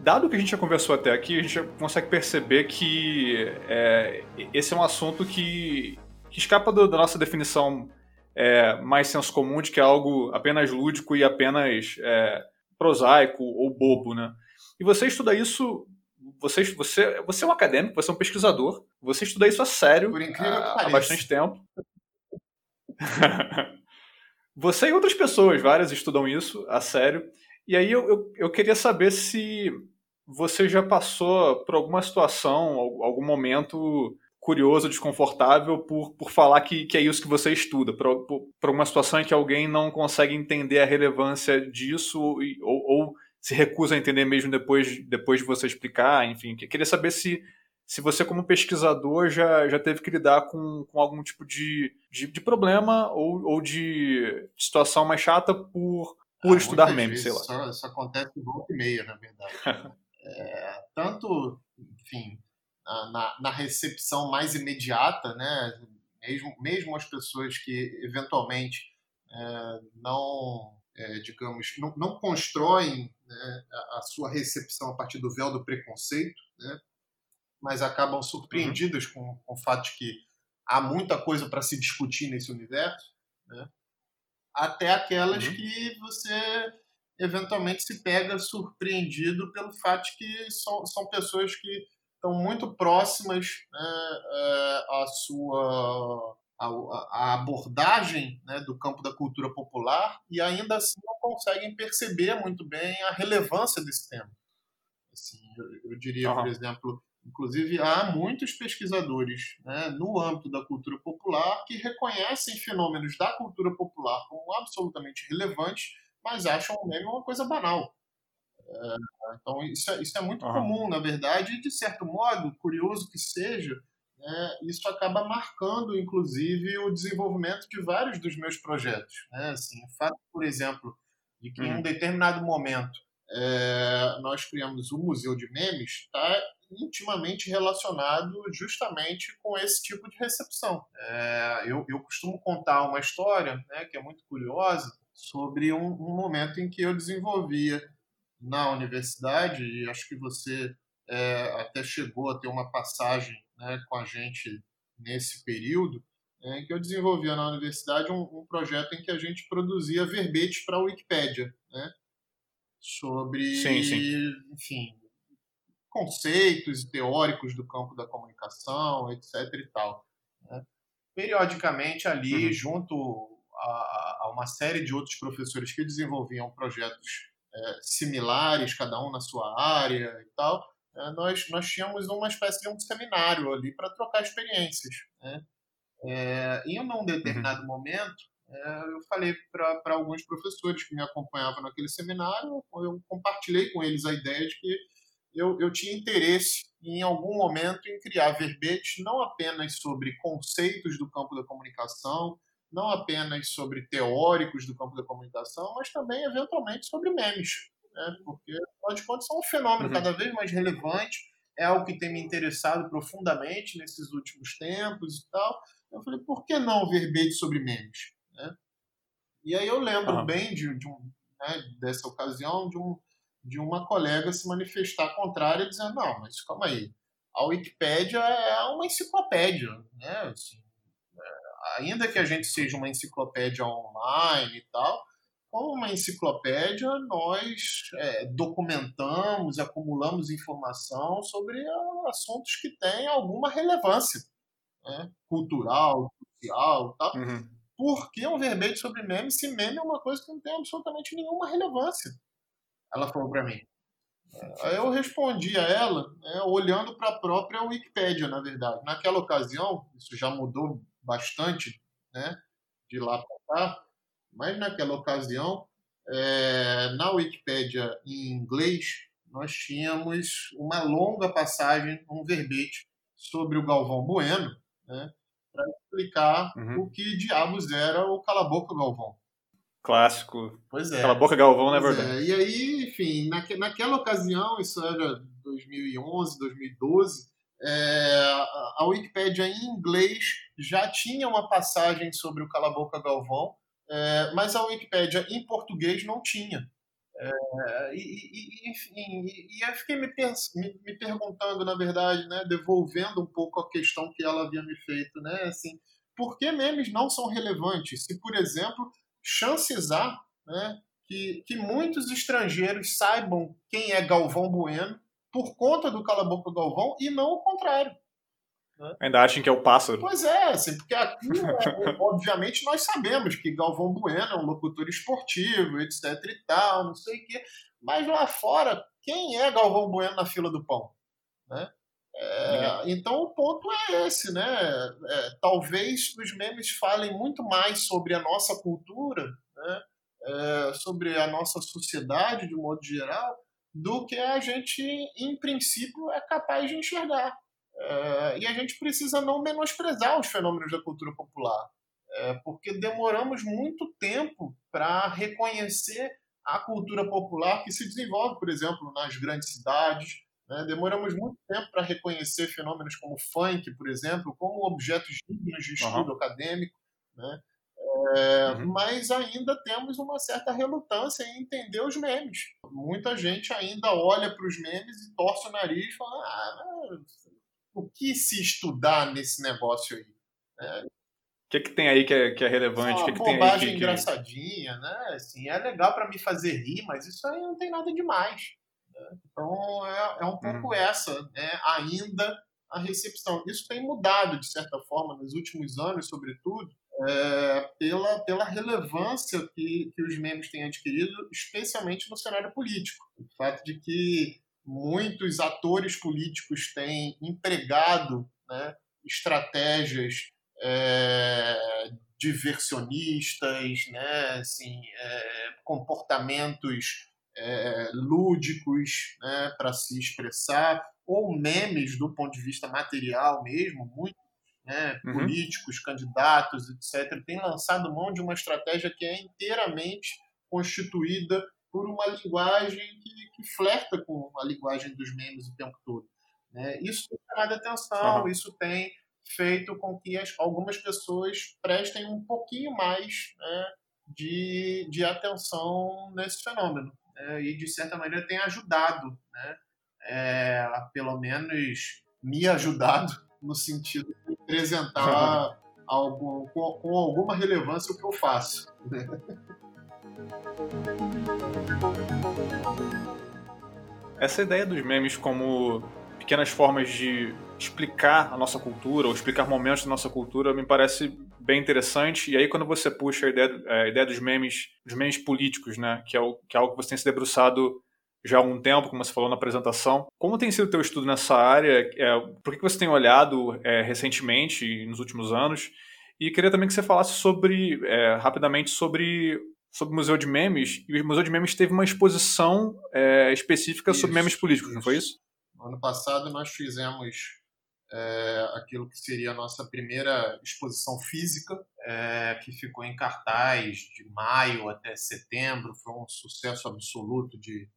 Dado que a gente já conversou até aqui, a gente já consegue perceber que é, esse é um assunto que, que escapa do, da nossa definição é, mais senso comum de que é algo apenas lúdico e apenas é, prosaico ou bobo, né? E você estuda isso você, você, você é um acadêmico, você é um pesquisador, você estuda isso a sério há, há bastante tempo. você e outras pessoas, várias, estudam isso a sério. E aí eu, eu, eu queria saber se você já passou por alguma situação, algum momento curioso, desconfortável por, por falar que, que é isso que você estuda, por, por, por uma situação em que alguém não consegue entender a relevância disso ou, ou se recusa a entender mesmo depois, depois de você explicar, enfim. Queria saber se, se você, como pesquisador, já, já teve que lidar com, com algum tipo de, de, de problema ou, ou de situação mais chata por, por ah, estudar memes, sei lá. Isso, isso acontece volta e meia, na verdade. é, tanto, enfim, na, na recepção mais imediata, né? Mesmo, mesmo as pessoas que eventualmente é, não é, digamos, não, não constroem né, a, a, sua recepção a partir do véu do preconceito, né, mas acabam surpreendidas uhum. com, com, o fato de que há muita coisa para se discutir nesse universo, né, até aquelas uhum. que você eventualmente se pega surpreendido pelo fato de que são, são pessoas que estão muito próximas né, é, à sua a, a abordagem né, do campo da cultura popular e ainda assim não conseguem perceber muito bem a relevância desse tema. Assim, eu, eu diria, uhum. por exemplo, inclusive há muitos pesquisadores né, no âmbito da cultura popular que reconhecem fenômenos da cultura popular como absolutamente relevantes, mas acham o meme uma coisa banal. É, então isso é, isso é muito uhum. comum, na verdade, e de certo modo, curioso que seja, né, isso acaba marcando, inclusive, o desenvolvimento de vários dos meus projetos. Né? Assim, o fato, por exemplo, de que em um uhum. determinado momento é, nós criamos o Museu de Memes está intimamente relacionado justamente com esse tipo de recepção. É, eu, eu, costumo contar uma história né, que é muito curiosa sobre um, um, momento em que eu desenvolvia na universidade, e acho que você é, até chegou a ter uma passagem né, com a gente nesse período, é, em que eu desenvolvia na universidade um, um, projeto em que a gente produzia verbetes para a Wikipédia, né, sobre, sim, sim. enfim, conceitos teóricos do campo da comunicação, etc. e tal. Né? Periodicamente ali, uhum. junto a, a, uma série de outros professores que desenvolviam projetos é, similares, cada um na sua área e tal, é, nós, nós tínhamos uma espécie de um seminário ali para trocar experiências. Né? É, e num determinado uhum. momento, é, eu falei para alguns professores que me acompanhavam naquele seminário, eu compartilhei com eles a ideia de que eu, eu tinha interesse em algum momento em criar verbetes não apenas sobre conceitos do campo da comunicação, não apenas sobre teóricos do campo da comunicação, mas também, eventualmente, sobre memes. Né? Porque, afinal de contas, é um fenômeno uhum. cada vez mais relevante, é algo que tem me interessado profundamente nesses últimos tempos e tal. Eu falei, por que não verbete sobre memes? Né? E aí eu lembro uhum. bem de, de um, né, dessa ocasião de, um, de uma colega se manifestar contrária, dizendo, não, mas calma aí, a Wikipédia é uma enciclopédia, né? Assim, é, ainda que a gente seja uma enciclopédia online e tal, como uma enciclopédia, nós é, documentamos, acumulamos informação sobre assuntos que têm alguma relevância né? cultural, social tal. Uhum. Por que um verbete sobre meme se meme é uma coisa que não tem absolutamente nenhuma relevância? Ela falou para mim. Aí eu respondi a ela né, olhando para a própria Wikipédia, na verdade. Naquela ocasião, isso já mudou bastante né, de lá para cá, mas naquela ocasião, é, na Wikipédia em inglês, nós tínhamos uma longa passagem, um verbete sobre o Galvão Bueno, né, para explicar uhum. o que diabos era o Cala-Boca Galvão. Clássico. Pois é. Cala-Boca Galvão, não é verdade? É. E aí, enfim, naque, naquela ocasião, isso era 2011, 2012, é, a Wikipédia em inglês já tinha uma passagem sobre o Cala-Boca Galvão, é, mas a Wikipédia em português não tinha. É, e, e, enfim, e, e eu fiquei me, me, me, perguntando, na verdade, né, devolvendo um pouco a questão que ela havia me feito, né, assim, por que memes não são relevantes? Se, por exemplo, chances há né, que, que muitos estrangeiros saibam quem é Galvão Bueno por conta do Cala Boca Galvão e não o contrário. Né? Ainda acham que é o pássaro. Pois é, assim, porque aqui, né, obviamente, nós sabemos que Galvão Bueno é um locutor esportivo, etc e tal, não sei o quê. Mas lá fora, quem é Galvão Bueno na fila do pão? Né? É, então o ponto é esse, né? É, talvez os memes falem muito mais sobre a nossa cultura, né? É, sobre a nossa sociedade de um modo geral, do que a gente, em princípio, é capaz de enxergar. É, e a gente precisa não menosprezar os fenômenos da cultura popular, é, porque demoramos muito tempo para reconhecer a cultura popular que se desenvolve, por exemplo, nas grandes cidades. Né? Demoramos muito tempo para reconhecer fenômenos como funk, por exemplo, como objetos dignos de estudo uhum. acadêmico. Né? É, uhum. Mas ainda temos uma certa relutância em entender os memes. Muita gente ainda olha para os memes e torce o nariz e fala: ah, o que se estudar nesse negócio aí? É, o que, que tem aí que é, que é relevante? Uma que, que tem aí que, engraçadinha, né? Assim, é legal para me fazer rir, mas isso aí não tem nada demais. Então é, é um pouco uhum. essa, né? Ainda a recepção. Isso tem mudado de certa forma nos últimos anos, sobretudo, é, pela, pela relevância que, que os memes têm adquirido, especialmente no cenário político. O fato de que muitos atores políticos têm empregado né, estratégias é, diversionistas, né, assim, é, comportamentos é, lúdicos né, para se expressar, ou memes do ponto de vista material mesmo, muito né, uhum. políticos, candidatos, etc., têm lançado mão de uma estratégia que é inteiramente constituída por uma linguagem que, que flerta com a linguagem dos memes o tempo todo. Né? Isso tem chamado atenção, uhum. isso tem feito com que as, algumas pessoas prestem um pouquinho mais né, de, de atenção nesse fenômeno. Né? E, de certa maneira, tem ajudado, né? É, pelo menos me ajudado, no sentido de apresentar algo, com, com alguma relevância o que eu faço. Né? Essa ideia dos memes como pequenas formas de explicar a nossa cultura ou explicar momentos da nossa cultura me parece bem interessante. E aí quando você puxa a ideia, a ideia dos memes, dos memes políticos, né, que é, o, que é algo que você tem se debruçado já há algum tempo, como você falou na apresentação. Como tem sido o teu estudo nessa área? É, por que você tem olhado é, recentemente, nos últimos anos? E queria também que você falasse sobre, é, rapidamente, sobre, sobre o Museu de Memes. E o Museu de Memes teve uma exposição é, específica isso, sobre memes políticos, isso. não foi isso? Ano passado nós fizemos é, aquilo que seria a nossa primeira exposição física, é, que ficou em cartaz de maio até setembro, foi um sucesso absoluto de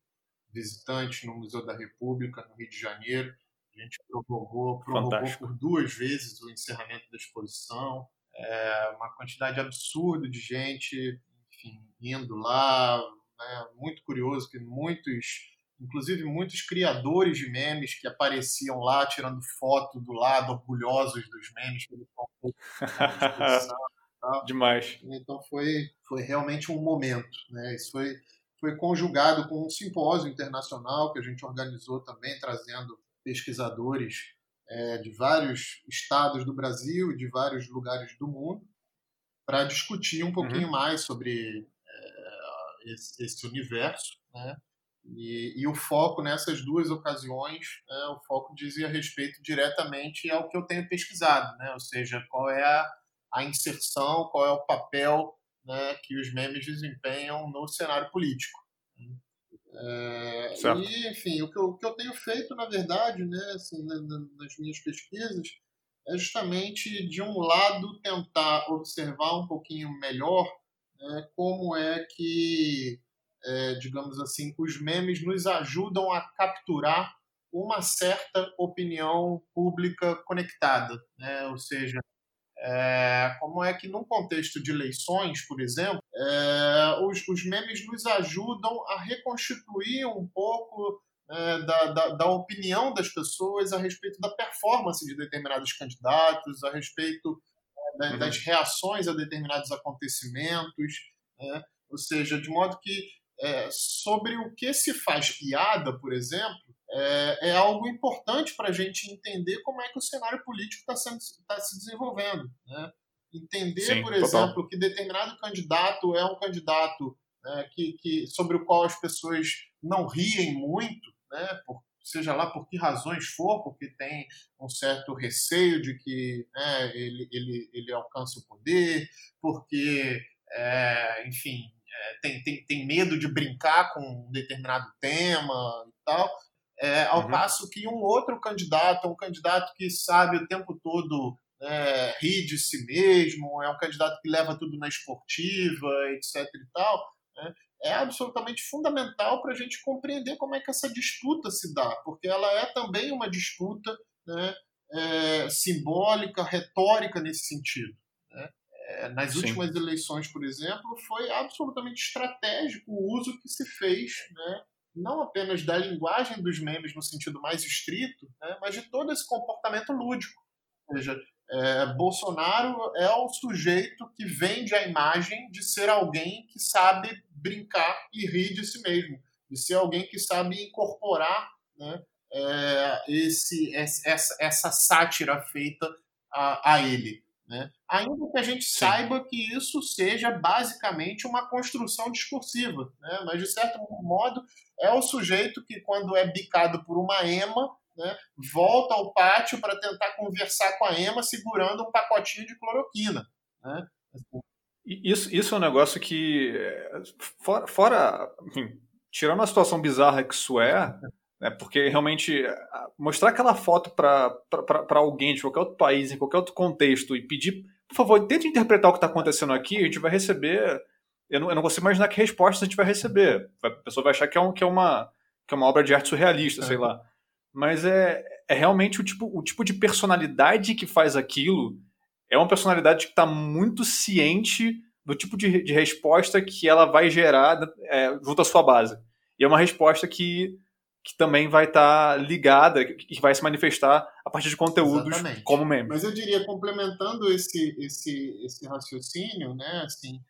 visitantes no Museu da República, no Rio de Janeiro. A gente prorrogou, prorrogou por duas vezes o encerramento da exposição. É, uma quantidade absurda de gente enfim, indo lá. Né? Muito curioso que muitos inclusive muitos criadores de memes que apareciam lá tirando foto do lado, orgulhosos dos memes que eles Demais. Então foi, foi realmente um momento. Né? Isso foi, foi conjugado com um simpósio internacional que a gente organizou também, trazendo pesquisadores é, de vários estados do Brasil e de vários lugares do mundo para discutir um pouquinho uhum. mais sobre é, esse, esse universo, né? E, e, o foco nessas duas ocasiões, né, o foco dizia respeito diretamente ao que eu tenho pesquisado, né? ou seja, qual é a, a inserção, qual é o papel né, que os memes desempenham no cenário político. É, e, enfim, o que, eu, o que, eu, tenho feito, na verdade, né, assim, nas minhas pesquisas, é justamente, de um lado, tentar observar um pouquinho melhor né, como é que é, digamos assim, os memes nos ajudam a capturar uma certa opinião pública conectada, né? ou seja, é, como é que num contexto de eleições, por exemplo, é, os, os, memes nos ajudam a reconstituir um pouco é, da, da, da, opinião das pessoas a respeito da performance de determinados candidatos, a respeito é, uhum. das reações a determinados acontecimentos, né? ou seja, de modo que é, sobre o que se faz piada, por exemplo, é, é algo importante para a gente entender como é que o cenário político está tá se desenvolvendo. Né? Entender, Sim, por total. exemplo, que determinado candidato é um candidato né, que, que, sobre o qual as pessoas não riem muito, né, por, seja lá por que razões for, porque tem um certo receio de que né, ele, ele, ele alcance o poder, porque, é, enfim, é, tem, tem, tem medo de brincar com um determinado tema e tal, é, ao uhum. passo que um outro candidato, um candidato que sabe o tempo todo é, rir de si mesmo, é um candidato que leva tudo na esportiva, etc e tal, né, é absolutamente fundamental para a gente compreender como é que essa disputa se dá, porque ela é também uma disputa né, é, simbólica, retórica nesse sentido. É, nas Sim. últimas eleições, por exemplo, foi absolutamente estratégico o uso que se fez, né, não apenas da linguagem dos memes no sentido mais estrito, né, mas de todo esse comportamento lúdico. Ou seja, é, Bolsonaro é o sujeito que vende a imagem de ser alguém que sabe brincar e rir de si mesmo, de ser alguém que sabe incorporar né, é, esse, essa, essa sátira feita a, a ele. Né? Ainda que a gente Sim. saiba que isso seja basicamente uma construção discursiva, né? mas de certo modo é o sujeito que, quando é bicado por uma ema, né, volta ao pátio para tentar conversar com a ema segurando um pacotinho de cloroquina. Né? Isso, isso é um negócio que, fora, fora enfim, tirando a situação bizarra que isso é, né? Porque realmente mostrar aquela foto para alguém de qualquer outro país, em qualquer outro contexto, e pedir, por favor, tente interpretar o que está acontecendo aqui, a gente vai receber. Eu não, eu não consigo imaginar que resposta a gente vai receber. A pessoa vai achar que é, um, que é, uma, que é uma obra de arte surrealista, é. sei lá. Mas é, é realmente o tipo, o tipo de personalidade que faz aquilo. É uma personalidade que está muito ciente do tipo de, de resposta que ela vai gerar é, junto à sua base. E é uma resposta que que também vai estar tá ligada, que vai se manifestar a partir de conteúdos Exatamente. como meme. Mas eu diria, complementando esse, esse, esse raciocínio, né, assim,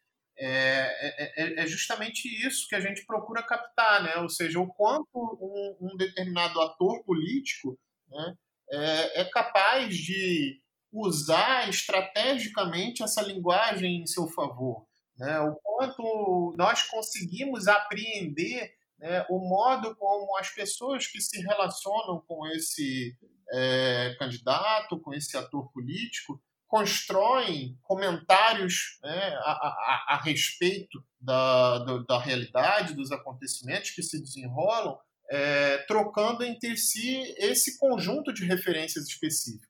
é, é, é, justamente isso que a gente procura captar, né? Ou seja, o quanto um, um determinado ator político né, é, é capaz de usar estrategicamente essa linguagem em seu favor. Né? O quanto nós conseguimos apreender né, o modo como as pessoas que se relacionam com esse é, candidato, com esse ator político, constroem comentários né, a, a, a, respeito da, da, da, realidade, dos acontecimentos que se desenrolam, é, trocando entre si esse conjunto de referências específicas.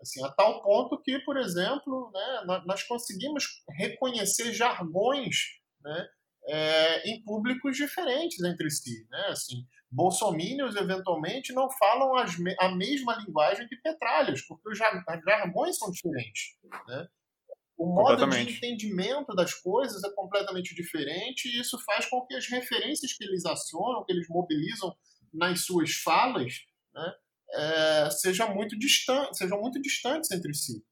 Assim, a tal ponto que, por exemplo, né, nós conseguimos reconhecer jargões né, é, em públicos diferentes entre si. Né? Assim, bolsomínios, eventualmente, não falam as, a mesma linguagem que petralhas, porque os jargões são diferentes. Né? O modo de entendimento das coisas é completamente diferente e isso faz com que as referências que eles acionam, que eles mobilizam nas suas falas, né, é, sejam, muito distantes, sejam muito distantes entre si.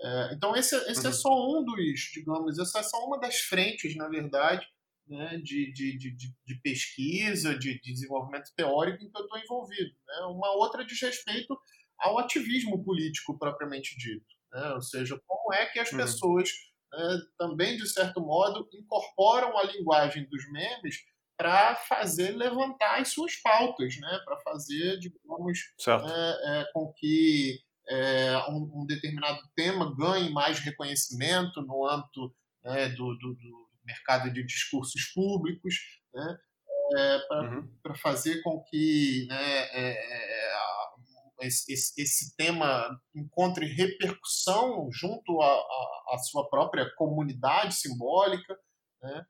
É, então, esse, esse é uhum. é só um dos, digamos, essa é só uma das frentes, na verdade, né, de, de, de, de, pesquisa, de, de, desenvolvimento teórico em que eu estou envolvido. Né? Uma outra diz respeito ao ativismo político propriamente dito. Né? Ou seja, como é que as uhum. pessoas né, também, de certo modo, incorporam a linguagem dos memes para fazer levantar as suas pautas, né? para fazer, digamos, é, é, com que é, um, um, determinado tema ganhe mais reconhecimento no âmbito né, do, do, do mercado de discursos públicos, né, é, para uhum. fazer com que né, é, é esse, esse, tema encontre repercussão junto à sua própria comunidade simbólica, né,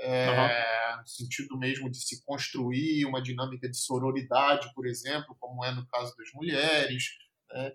é, uhum. no sentido mesmo de se construir uma dinâmica de sororidade, por exemplo, como é no caso das mulheres, né,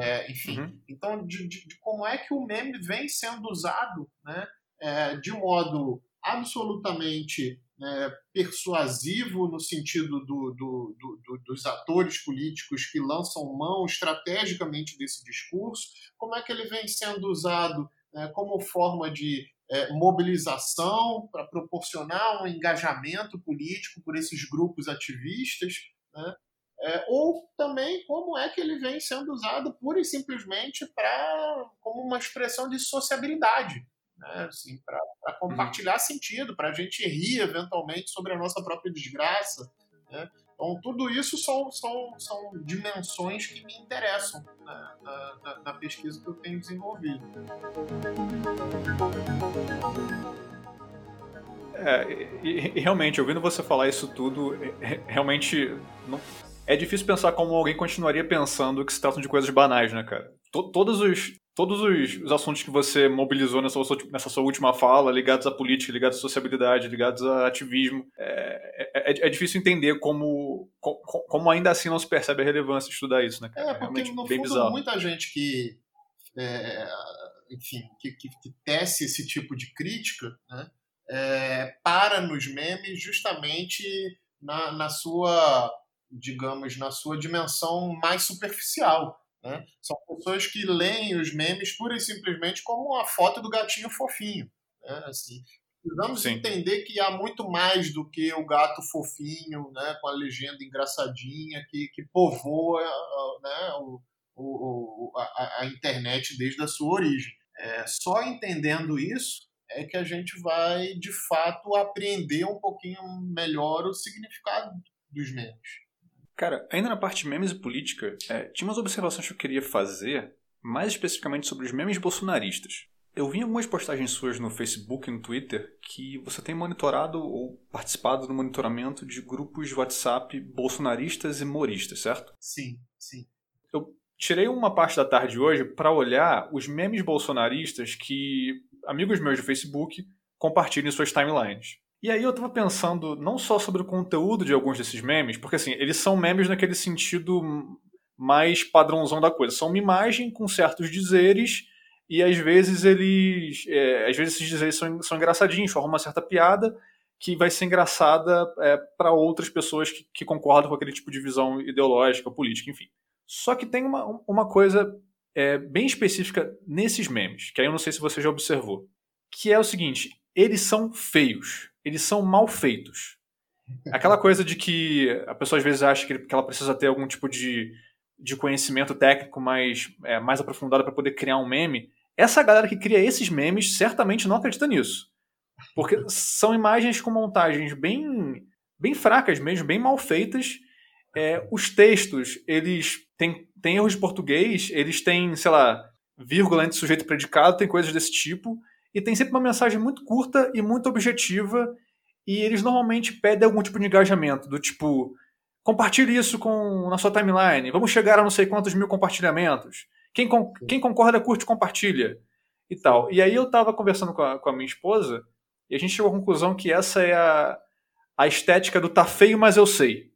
é, enfim. Uhum. Então, de, de, de, como é que o meme vem sendo usado né, é, de modo absolutamente né, persuasivo no sentido do, do, do, dos atores políticos que lançam mão estrategicamente desse discurso, como é que ele vem sendo usado né, como forma de é, mobilização para proporcionar um engajamento político por esses grupos ativistas, né, é, ou também como é que ele vem sendo usado pura e simplesmente para como uma expressão de sociabilidade né? assim, para compartilhar sentido, para a gente rir eventualmente sobre a nossa própria desgraça. Né? Então, tudo isso são, são, são dimensões que me interessam né? na, na, na pesquisa que eu tenho desenvolvido. É, e, e, realmente, ouvindo você falar isso tudo, realmente não, é difícil pensar como alguém continuaria pensando que se tratam de coisas banais, né, cara? todos os, todos os, os, assuntos que você mobilizou nessa, nessa sua última fala, ligados à política, ligados à sociabilidade, ligados a ativismo, é, é, é, é difícil entender como, como, ainda assim não se percebe a relevância de estudar isso, né? Cara? É, porque Realmente no bem fundo bizarro. muita gente que, é, enfim, que, que, que, tece esse tipo de crítica, né, é, para nos memes justamente na, na sua, digamos, na sua dimensão mais superficial. Né? São pessoas que leem os memes pura e simplesmente como a foto do gatinho fofinho. Né? Assim, precisamos Sim. entender que há muito mais do que o gato fofinho, né, com a legenda engraçadinha, que, que povoa né, o, o, a, a, internet desde a sua origem. É, só entendendo isso é que a gente vai, de fato, apreender um pouquinho melhor o significado dos memes. Cara, ainda na parte de memes e política, é, tinha umas observações que eu queria fazer, mais especificamente sobre os memes bolsonaristas. Eu vi algumas postagens suas no Facebook e no Twitter que você tem monitorado ou participado do monitoramento de grupos de WhatsApp bolsonaristas e moristas, certo? Sim, sim. Eu tirei uma parte da tarde hoje para olhar os memes bolsonaristas que amigos meus do Facebook compartilham em suas timelines. E aí eu tava pensando não só sobre o conteúdo de alguns desses memes, porque assim, eles são memes naquele sentido mais padrãozão da coisa. São uma imagem com certos dizeres e às vezes eles. É, às vezes esses dizeres são, são engraçadinhos, formam uma certa piada que vai ser engraçada é, para outras pessoas que, que, concordam com aquele tipo de visão ideológica, política, enfim. Só que tem uma, uma coisa é, bem específica nesses memes, que aí eu não sei se você já observou, que é o seguinte: eles são feios. Eles são mal feitos. Aquela coisa de que a pessoa às vezes acha que ela precisa ter algum tipo de, de conhecimento técnico mais, é, mais aprofundado para poder criar um meme. Essa galera que cria esses memes certamente não acredita nisso. Porque são imagens com montagens bem, bem fracas mesmo, bem mal feitas. É, os textos, eles têm, têm erros de português, eles têm, sei lá, vírgula entre sujeito e predicado, tem coisas desse tipo. E tem sempre uma mensagem muito curta e muito objetiva. E eles normalmente pedem algum tipo de engajamento, do tipo, compartilhe isso com, na sua timeline, vamos chegar a não sei quantos mil compartilhamentos. Quem, quem concorda, curte, compartilha. E tal. E aí eu tava conversando com a, com a minha esposa, e a gente chegou à conclusão que essa é a, a estética do tá feio, mas eu sei.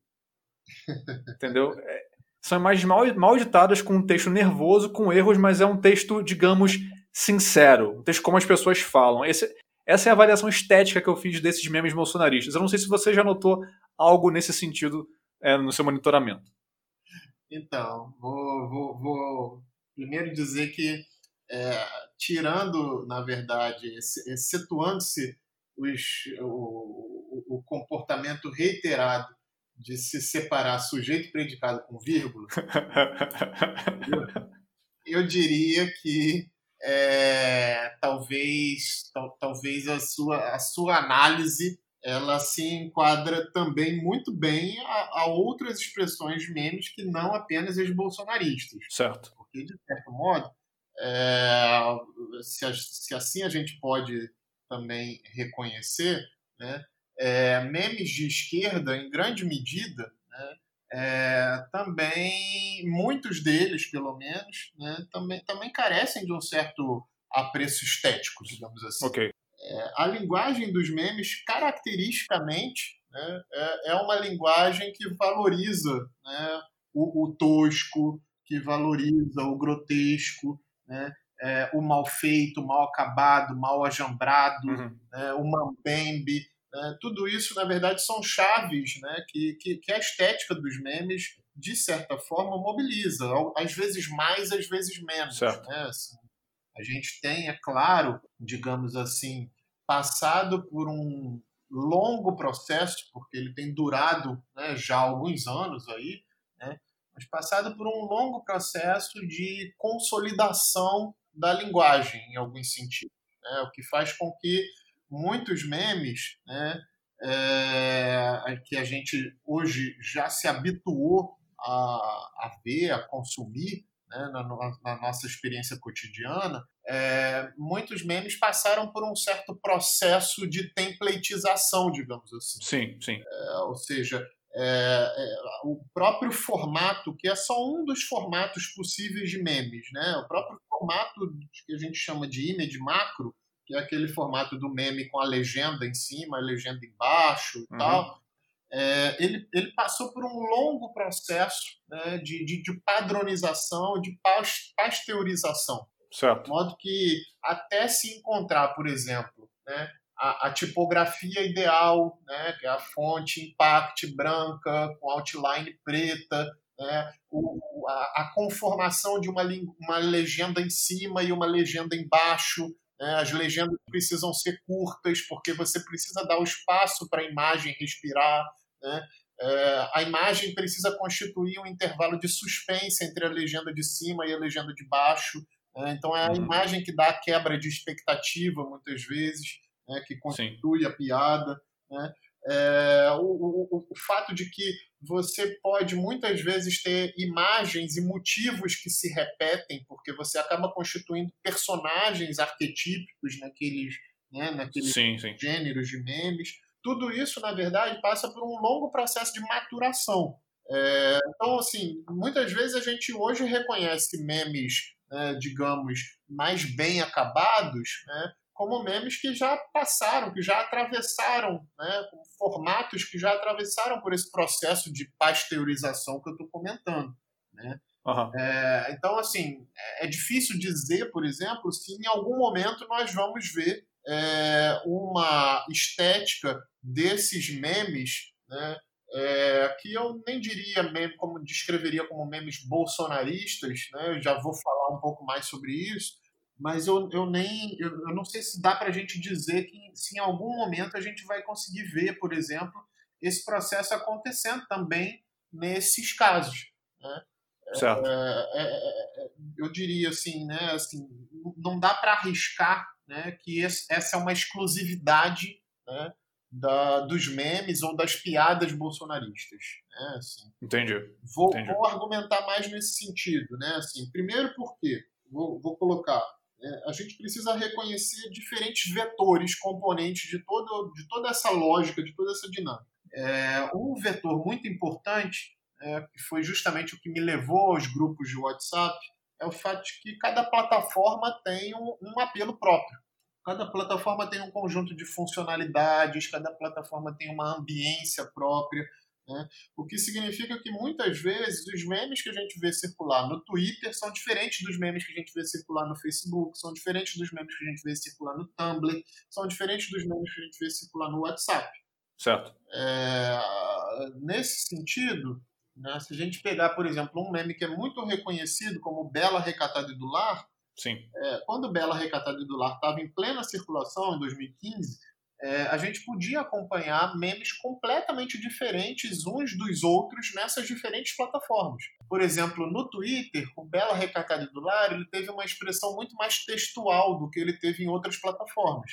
Entendeu? É, são imagens mal, mal editadas com um texto nervoso, com erros, mas é um texto, digamos, sincero. Um texto como as pessoas falam. Esse, essa é a avaliação estética que eu fiz desses memes bolsonaristas. Eu não sei se você já notou algo nesse sentido é, no seu monitoramento. Então, vou, vou, vou primeiro dizer que, é, tirando, na verdade, excetuando-se o, o, comportamento reiterado de se separar sujeito predicado com vírgula, eu, eu diria que é, talvez, tal, talvez a sua, a sua análise ela se enquadra também muito bem a, a, outras expressões de memes que não apenas as bolsonaristas. Certo. Porque, de certo modo, é, se, se, assim a gente pode também reconhecer, né, é, memes de esquerda, em grande medida, é, também, muitos deles, pelo menos, né, também, também carecem de um certo apreço estético, digamos assim. Okay. É, a linguagem dos memes, caracteristicamente, né, é, é uma linguagem que valoriza né, o, o, tosco, que valoriza o grotesco, né, é, o mal feito, o mal acabado, mal ajambrado, uhum. né, o mambembe, né? Tudo isso, na verdade, são chaves né? que, que, que a estética dos memes, de certa forma, mobiliza. Às vezes mais, às vezes menos. Né? Assim, a gente tem, é claro, digamos assim, passado por um longo processo, porque ele tem durado né, já alguns anos aí, né, mas passado por um longo processo de consolidação da linguagem, em alguns sentidos, né, o que faz com que muitos memes, né, é, que a gente hoje já se habituou a, a ver, a consumir né, na, na, nossa experiência cotidiana, é, muitos memes passaram por um certo processo de templatização, digamos assim. Sim, sim. É, ou seja, é, é, o próprio formato, que é só um dos formatos possíveis de memes, né? O próprio formato que a gente chama de image macro, que é aquele formato do meme com a legenda em cima, a legenda embaixo e uhum. tal. É, ele, ele passou por um longo processo né, de, de, de, padronização, de pasteurização. Certo. De modo que até se encontrar, por exemplo, né, a, a, tipografia ideal, né, que é a fonte impact branca, com outline preta, né, o, a, a, conformação de uma, uma legenda em cima e uma legenda embaixo? As legendas precisam ser curtas, porque você precisa dar o espaço para a imagem respirar. Né? É, a imagem precisa constituir um intervalo de suspense entre a legenda de cima e a legenda de baixo. Né? Então, é a uhum. imagem que dá a quebra de expectativa, muitas vezes, né? que constitui Sim. a piada. Né? É, o, o, o, fato de que você pode muitas vezes ter imagens e motivos que se repetem, porque você acaba constituindo personagens arquetípicos naqueles, né, naqueles sim, sim. gêneros de memes. Tudo isso, na verdade, passa por um longo processo de maturação. É, então, assim, muitas vezes a gente hoje reconhece memes, né, digamos, mais bem acabados, né, como memes que já passaram, que já atravessaram, né, formatos que já atravessaram por esse processo de pasteurização que eu estou comentando. Né? Uhum. É, então, assim, é, é difícil dizer, por exemplo, se em algum momento nós vamos ver é, uma estética desses memes, né, é, que eu nem diria meme, como descreveria como memes bolsonaristas, né, eu já vou falar um pouco mais sobre isso, mas eu, eu nem eu, eu não sei se dá para a gente dizer que se em algum momento a gente vai conseguir ver, por exemplo, esse processo acontecendo também nesses casos. Né? Certo. É, é, é, é eu diria assim, né, assim, não dá para arriscar né, que esse, essa é uma exclusividade né, da, dos memes ou das piadas bolsonaristas. Né, assim. Entendi. Vou, Entendi. vou argumentar mais nesse sentido. Né, assim, primeiro porque, vou, vou colocar, né, a gente precisa reconhecer diferentes vetores, componentes de, todo, de toda essa lógica, de toda essa dinâmica. É, um vetor muito importante, é, que foi justamente o que me levou aos grupos de WhatsApp, é o fato de que cada plataforma tem um, um apelo próprio. Cada plataforma tem um conjunto de funcionalidades, cada plataforma tem uma ambiência própria. Né? O que significa que muitas vezes os memes que a gente vê circular no Twitter são diferentes dos memes que a gente vê circular no Facebook, são diferentes dos memes que a gente vê circular no Tumblr, são diferentes dos memes que a gente vê circular no WhatsApp. Certo. É, nesse sentido, né, se a gente pegar, por exemplo, um meme que é muito reconhecido como Bela Recatada e do Lar, Sim. é, quando Bela Recatada e do Lar estava em plena circulação, em 2015, é, a gente podia acompanhar memes completamente diferentes uns dos outros nessas diferentes plataformas. Por exemplo, no Twitter, o Bela Recatada do Lar ele teve uma expressão muito mais textual do que ele teve em outras plataformas.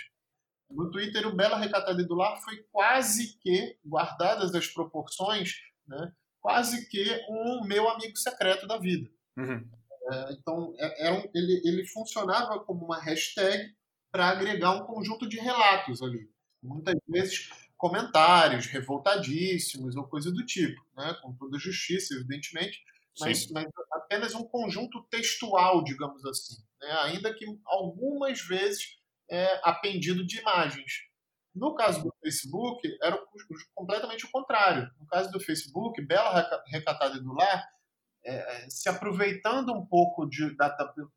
No Twitter, o Bela Recatada do Lar foi quase que, guardadas as proporções, né, quase que um meu amigo secreto da vida. Uhum. É, então, é, era um, ele, ele funcionava como uma hashtag para agregar um conjunto de relatos ali. Muitas vezes comentários revoltadíssimos ou coisa do tipo, né? com toda justiça, evidentemente, mas, mas, apenas um conjunto textual, digamos assim, né? ainda que algumas vezes é, apendido de imagens. No caso do Facebook, era completamente o contrário. No caso do Facebook, Bela Recatada do Lar, é, se aproveitando um pouco de, da,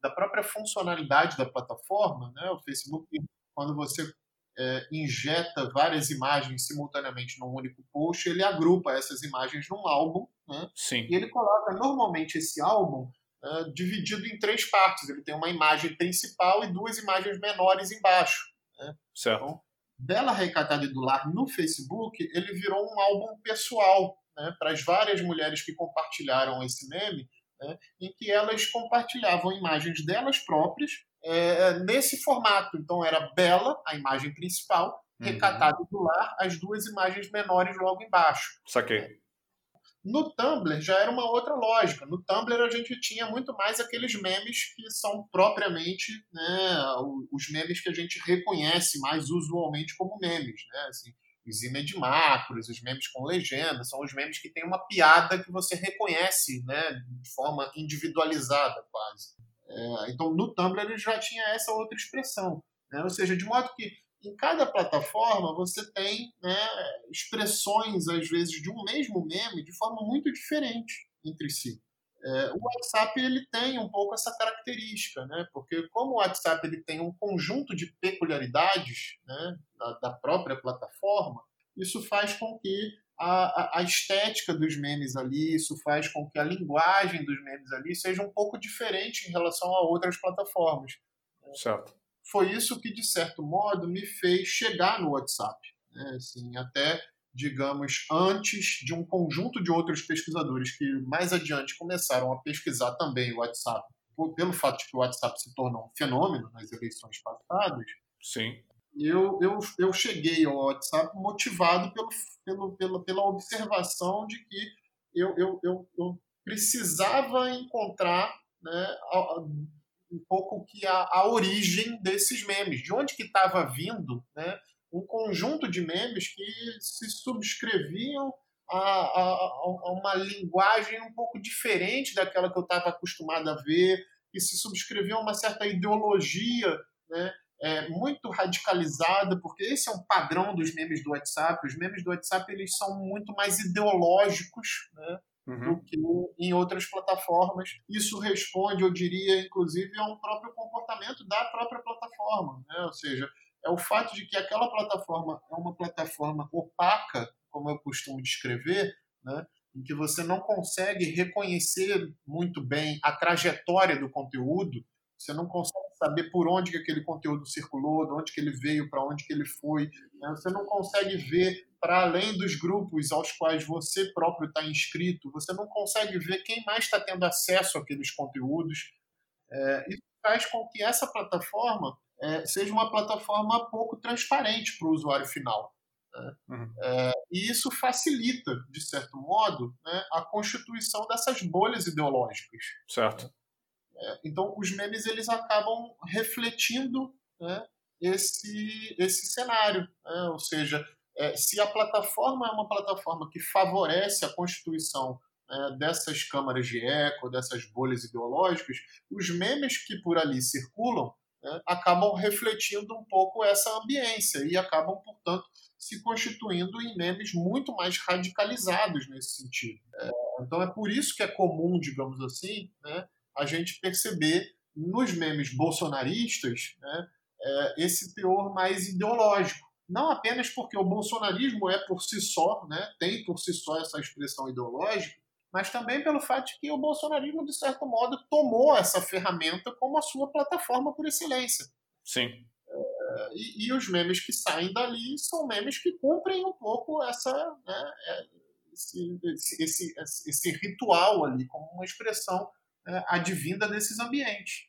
da, própria funcionalidade da plataforma, né? o Facebook, quando você é, injeta várias imagens simultaneamente num único post, ele agrupa essas imagens num álbum, né? Sim. e ele coloca normalmente esse álbum uh, dividido em três partes. Ele tem uma imagem principal e duas imagens menores embaixo. Né? Certo. Então, Bela Recatada e do Lar no Facebook, ele virou um álbum pessoal né, para as várias mulheres que compartilharam esse meme, né, em que elas compartilhavam imagens delas próprias é, nesse formato. Então era Bela, a imagem principal, uhum. Recatada do Lar, as duas imagens menores logo embaixo. Saquei. No Tumblr já era uma outra lógica. No Tumblr a gente tinha muito mais aqueles memes que são propriamente né, os memes que a gente reconhece mais usualmente como memes. Né? Assim, os image macros, os memes com legenda, são os memes que têm uma piada que você reconhece né, de forma individualizada quase. É, então no Tumblr ele já tinha essa outra expressão. Né? Ou seja, de modo que em cada plataforma você tem né, expressões, às vezes, de um mesmo meme de forma muito diferente entre si. É, o WhatsApp ele tem um pouco essa característica, né? porque como o WhatsApp ele tem um conjunto de peculiaridades né, da, da própria plataforma, isso faz com que a, a, estética dos memes ali, isso faz com que a linguagem dos memes ali seja um pouco diferente em relação a outras plataformas. Certo foi isso que, de certo modo, me fez chegar no WhatsApp. Né? Assim, até, digamos, antes de um conjunto de outros pesquisadores que mais adiante começaram a pesquisar também o WhatsApp, pelo fato de que o WhatsApp se tornou um fenômeno nas eleições passadas. Sim. Eu, eu, eu cheguei ao WhatsApp motivado pelo, pelo, pela, pela observação de que eu, eu, eu, eu precisava encontrar né, um pouco que a, a origem desses memes, de onde que estava vindo né, um conjunto de memes que se subscreviam a, a, a, uma linguagem um pouco diferente daquela que eu estava acostumado a ver, que se subscreviam a uma certa ideologia né, é, muito radicalizada, porque esse é um padrão dos memes do WhatsApp. Os memes do WhatsApp eles são muito mais ideológicos, né? uhum. do que em outras plataformas. Isso responde, eu diria, inclusive, a um próprio comportamento da própria plataforma. Né? Ou seja, é o fato de que aquela plataforma é uma plataforma opaca, como eu costumo descrever, né? em que você não consegue reconhecer muito bem a trajetória do conteúdo, você não consegue saber por onde que aquele conteúdo circulou, de onde que ele veio, para onde que ele foi. Né? Você não consegue ver para além dos grupos aos quais você próprio está inscrito, você não consegue ver quem mais está tendo acesso àqueles conteúdos. É, isso faz com que essa plataforma é, seja uma plataforma pouco transparente para o usuário final. Né? Uhum. É, e isso facilita, de certo modo, né, a constituição dessas bolhas ideológicas. Certo. É, então, os memes eles acabam refletindo né, esse, esse cenário. Né? Ou seja, é, se a plataforma é uma plataforma que favorece a constituição né, dessas câmaras de eco, dessas bolhas ideológicas, os memes que por ali circulam né, acabam refletindo um pouco essa ambiência e acabam, portanto, se constituindo em memes muito mais radicalizados nesse sentido. É, então é por isso que é comum, digamos assim, né, a gente perceber nos memes bolsonaristas né, é, esse teor mais ideológico. Não apenas porque o bolsonarismo é por si só, né, tem por si só essa expressão ideológica, mas também pelo fato de que o bolsonarismo, de certo modo, tomou essa ferramenta como a sua plataforma por excelência. Sim. É, e, e, os memes que saem dali são memes que cumprem um pouco essa, né, é, esse, esse, esse, esse, ritual ali, como uma expressão é, advinda desses ambientes.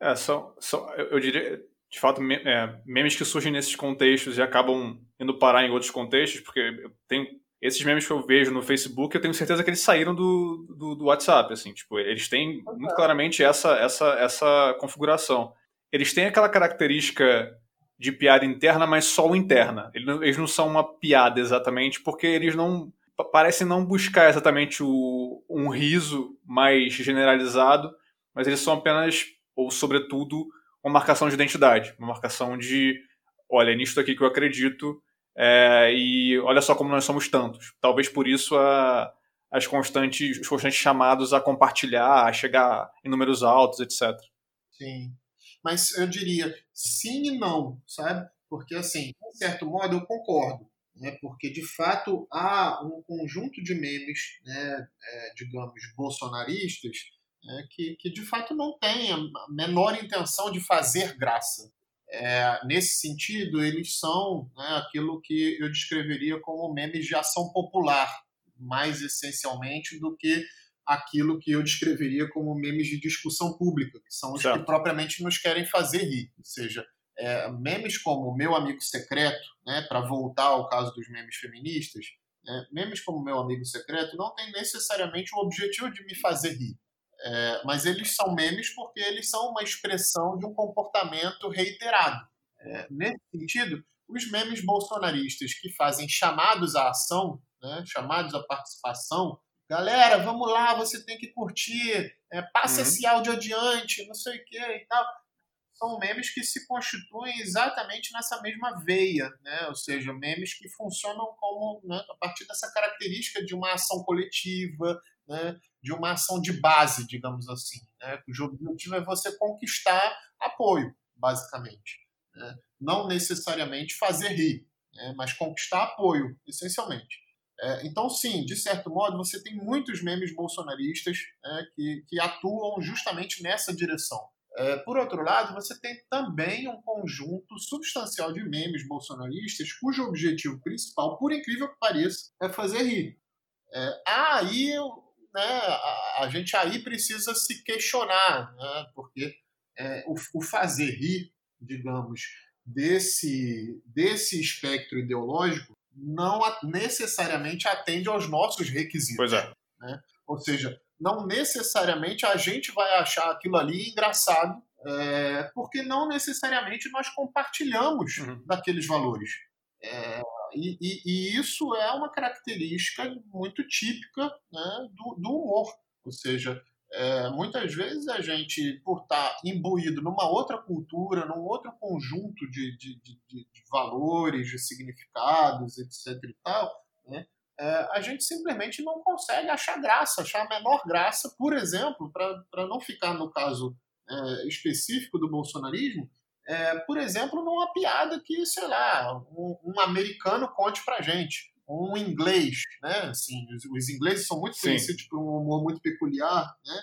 É, são, são, eu, eu diria, de fato, me, é, memes que surgem nesses contextos e acabam indo parar em outros contextos, porque tem esses memes que eu vejo no Facebook, eu tenho certeza que eles saíram do, do, do WhatsApp, assim, tipo, eles têm muito claramente essa, essa, essa configuração. Eles têm aquela característica de piada interna, mas só o interna. Eles não, eles não são uma piada exatamente, porque eles não parecem não buscar exatamente o, um riso mais generalizado, mas eles são apenas, ou sobretudo, uma marcação de identidade, uma marcação de, olha, é nisso aqui que eu acredito, é, e olha só como nós somos tantos. Talvez por isso a, as constantes, os constantes chamados a compartilhar, a chegar em números altos, etc. Sim. Mas eu diria sim e não, sabe? Porque, assim, de certo modo, eu concordo. Né? Porque, de fato, há um conjunto de memes, né, é, digamos, bolsonaristas, né, que, que, de fato, não tem a menor intenção de fazer graça. É, nesse sentido, eles são né, aquilo que eu descreveria como memes de ação popular, mais essencialmente do que aquilo que eu descreveria como memes de discussão pública, que são os certo. que propriamente nos querem fazer rir. Ou seja, é, memes como Meu Amigo Secreto, né, para voltar ao caso dos memes feministas, né, memes como Meu Amigo Secreto não tem necessariamente o objetivo de me fazer rir. É, mas eles são memes porque eles são uma expressão de um comportamento reiterado. É, nesse sentido, os memes bolsonaristas que fazem chamados à ação, né, chamados à participação, galera, vamos lá, você tem que curtir, é, passe uhum. esse áudio adiante, não sei o que e tal. São memes que se constituem exatamente nessa mesma veia, né? ou seja, memes que funcionam como né, a partir dessa característica de uma ação coletiva, né, de uma ação de base, digamos assim, né, cujo objetivo é você conquistar apoio, basicamente. Né, não necessariamente fazer rir, né, mas conquistar apoio, essencialmente. É, então, sim, de certo modo, você tem muitos memes bolsonaristas né, que, que atuam justamente nessa direção. É, por outro lado, você tem também um conjunto substancial de memes bolsonaristas cujo objetivo principal, por incrível que pareça, é fazer rir. É, aí né, a, a, gente aí precisa se questionar, né, porque é, o, o, fazer rir, digamos, desse, desse espectro ideológico não necessariamente atende aos nossos requisitos. Pois é. Né? Ou seja, não necessariamente a gente vai achar aquilo ali engraçado, é, porque não necessariamente nós compartilhamos uhum. daqueles valores. É, e, e, e, isso é uma característica muito típica né, do, do, humor. Ou seja, é, muitas vezes a gente, por estar imbuído numa outra cultura, num outro conjunto de, de, de, de valores, de significados, etc. e tal, né, é, a gente simplesmente não consegue achar graça, achar a menor graça, por exemplo, para não ficar no caso é, específico do bolsonarismo, é, por exemplo, numa piada que, sei lá, um, um americano conte pra gente, um inglês, né? Assim, os, os ingleses são muito Sim. conhecidos por um humor muito peculiar, né?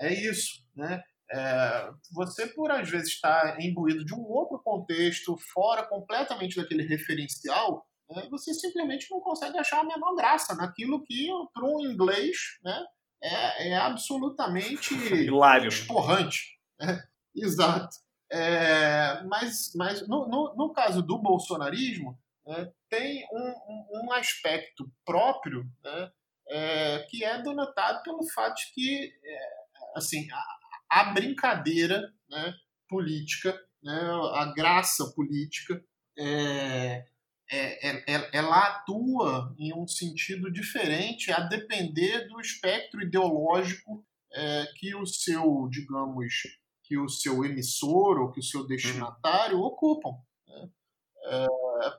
É isso, né? É, você, por às vezes, estar tá imbuído de um outro contexto, fora completamente daquele referencial, né, você simplesmente não consegue achar a menor graça naquilo que, para um inglês, né, é, é absolutamente Hilário. esporrante. Né? Exato. É, mas mas no, no, no, caso do bolsonarismo, né, tem um, um, aspecto próprio né, é, que é denotado pelo fato de que é, assim, a, a brincadeira né, política, né, a graça política, é, é, é, é, ela atua em um sentido diferente a depender do espectro ideológico é, que o seu, digamos, que o seu emissor ou que o seu destinatário uhum. ocupam. Né? É,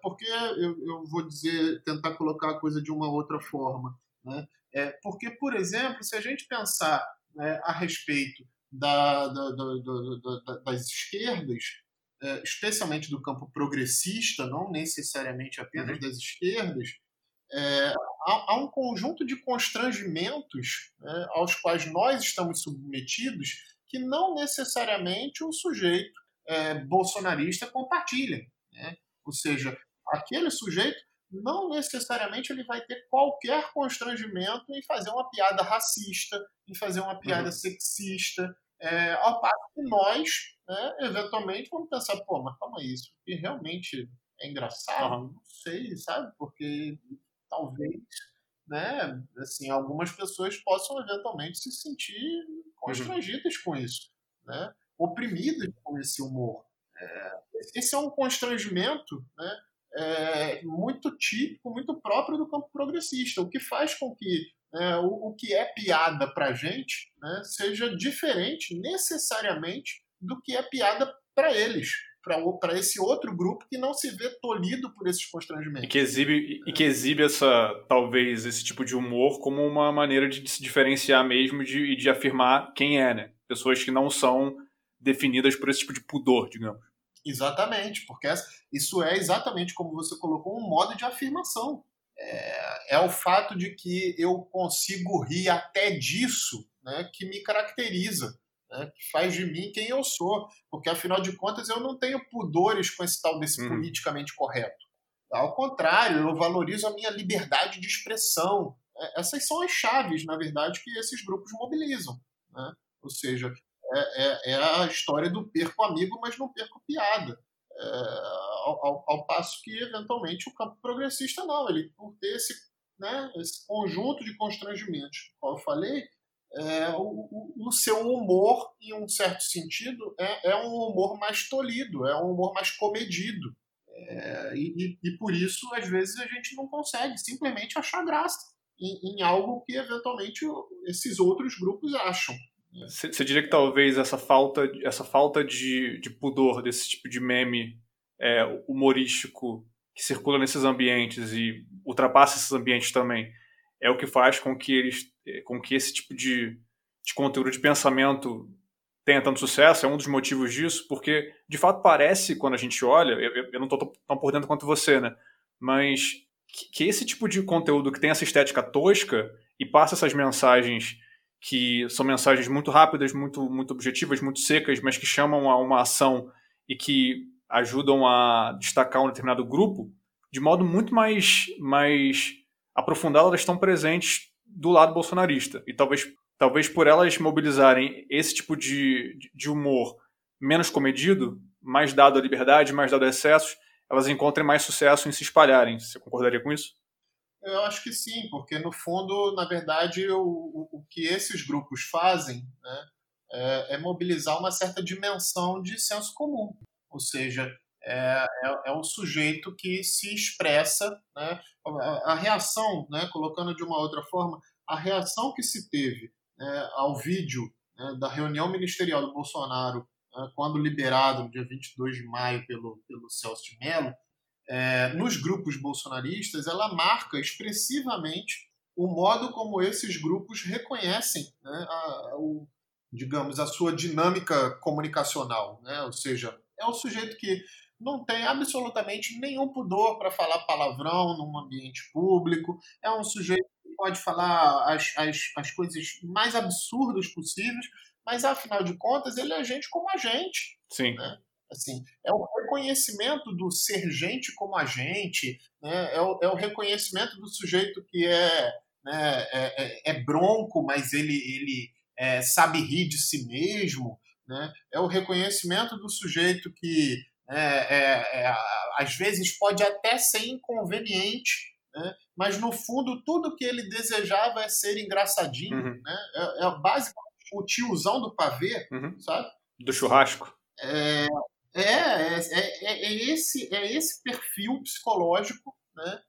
porque eu, eu, vou dizer, tentar colocar a coisa de uma outra forma. Né? É, porque, por exemplo, se a gente pensar né, a respeito da, da, da, das esquerdas, é, especialmente do campo progressista, não necessariamente apenas uhum. das esquerdas, é, há, há, um conjunto de constrangimentos né, aos quais nós estamos submetidos que não necessariamente o sujeito é, bolsonarista compartilha. Né? Ou seja, aquele sujeito não necessariamente ele vai ter qualquer constrangimento em fazer uma piada racista, em fazer uma piada uhum. sexista, é, ao passo que nós, né, eventualmente, vamos pensar, pô, mas calma aí, isso que realmente é engraçado? Uhum. Não sei, sabe? Porque talvez, né, assim, algumas pessoas possam eventualmente se sentir constrangidas uhum. com isso, né? Oprimidas com esse humor. É, esse é um constrangimento, né? É, muito típico, muito próprio do campo progressista, o que faz com que né, o, o, que é piada para a gente né, seja diferente necessariamente do que é piada para eles, para esse outro grupo que não se vê tolhido por esses constrangimentos. E que exibe, e que exibe essa, talvez, esse tipo de humor como uma maneira de se diferenciar mesmo e de, de afirmar quem é, né? Pessoas que não são definidas por esse tipo de pudor, digamos. Exatamente, porque isso é exatamente como você colocou, um modo de afirmação é, é o fato de que eu consigo rir até disso né, que me caracteriza, né, que faz de mim quem eu sou, porque afinal de contas eu não tenho pudores com esse tal desse uhum. politicamente correto. Ao contrário, eu valorizo a minha liberdade de expressão. É, essas são as chaves, na verdade, que esses grupos mobilizam. Né? Ou seja, é, é, é a história do perco amigo, mas não perco piada. É, ao, ao, ao, passo que, eventualmente, o campo progressista não. Ele, por ter esse, né, esse conjunto de constrangimentos, como eu falei, é, o, o, seu humor, em um certo sentido, é, é, um humor mais tolhido, é um humor mais comedido. É, e, e, por isso, às vezes, a gente não consegue simplesmente achar graça em, em algo que, eventualmente, esses outros grupos acham. Você diria que talvez essa falta, essa falta de, de pudor desse tipo de meme é, humorístico que circula nesses ambientes e ultrapassa esses ambientes também é o que faz com que eles com que esse tipo de, de conteúdo de pensamento tenha tanto sucesso, é um dos motivos disso, porque de fato parece, quando a gente olha, eu, eu não estou tão por dentro quanto você, né? Mas que, que, esse tipo de conteúdo que tem essa estética tosca e passa essas mensagens que são mensagens muito rápidas, muito, muito objetivas, muito secas, mas que chamam a uma ação e que ajudam a destacar um determinado grupo, de modo muito mais, mais aprofundado, elas estão presentes do lado bolsonarista. E talvez, talvez por elas mobilizarem esse tipo de, de humor menos comedido, mais dado à liberdade, mais dado a excessos, elas encontrem mais sucesso em se espalharem. Você concordaria com isso? Eu acho que sim, porque no fundo, na verdade, o, o, o que esses grupos fazem né, é, é, mobilizar uma certa dimensão de senso comum. Ou seja, é, é, é o sujeito que se expressa. Né, a, a, reação, né, colocando de uma outra forma, a reação que se teve né, ao vídeo né, da reunião ministerial do Bolsonaro, né, quando liberado no dia 22 de maio pelo, pelo Celso de Mello, é, nos grupos bolsonaristas, ela marca expressivamente o modo como esses grupos reconhecem né, a, o, digamos, a sua dinâmica comunicacional. Né? Ou seja, é um sujeito que não tem absolutamente nenhum pudor para falar palavrão num ambiente público, é um sujeito que pode falar as, as, as coisas mais absurdas possíveis, mas afinal de contas ele é gente como a gente. Sim. Né? Assim, é o reconhecimento do ser gente como a gente, né? é, o, é o reconhecimento do sujeito que é, né, é, é, é bronco, mas ele, ele é, sabe rir de si mesmo, né? é o reconhecimento do sujeito que é, é, é às vezes pode até ser inconveniente, né? mas no fundo tudo que ele desejava é ser engraçadinho. Uhum. Né? É, é basicamente o tiozão do pavê, Uhum. sabe? Do churrasco. É, é, é, é, esse, é esse perfil psicológico né,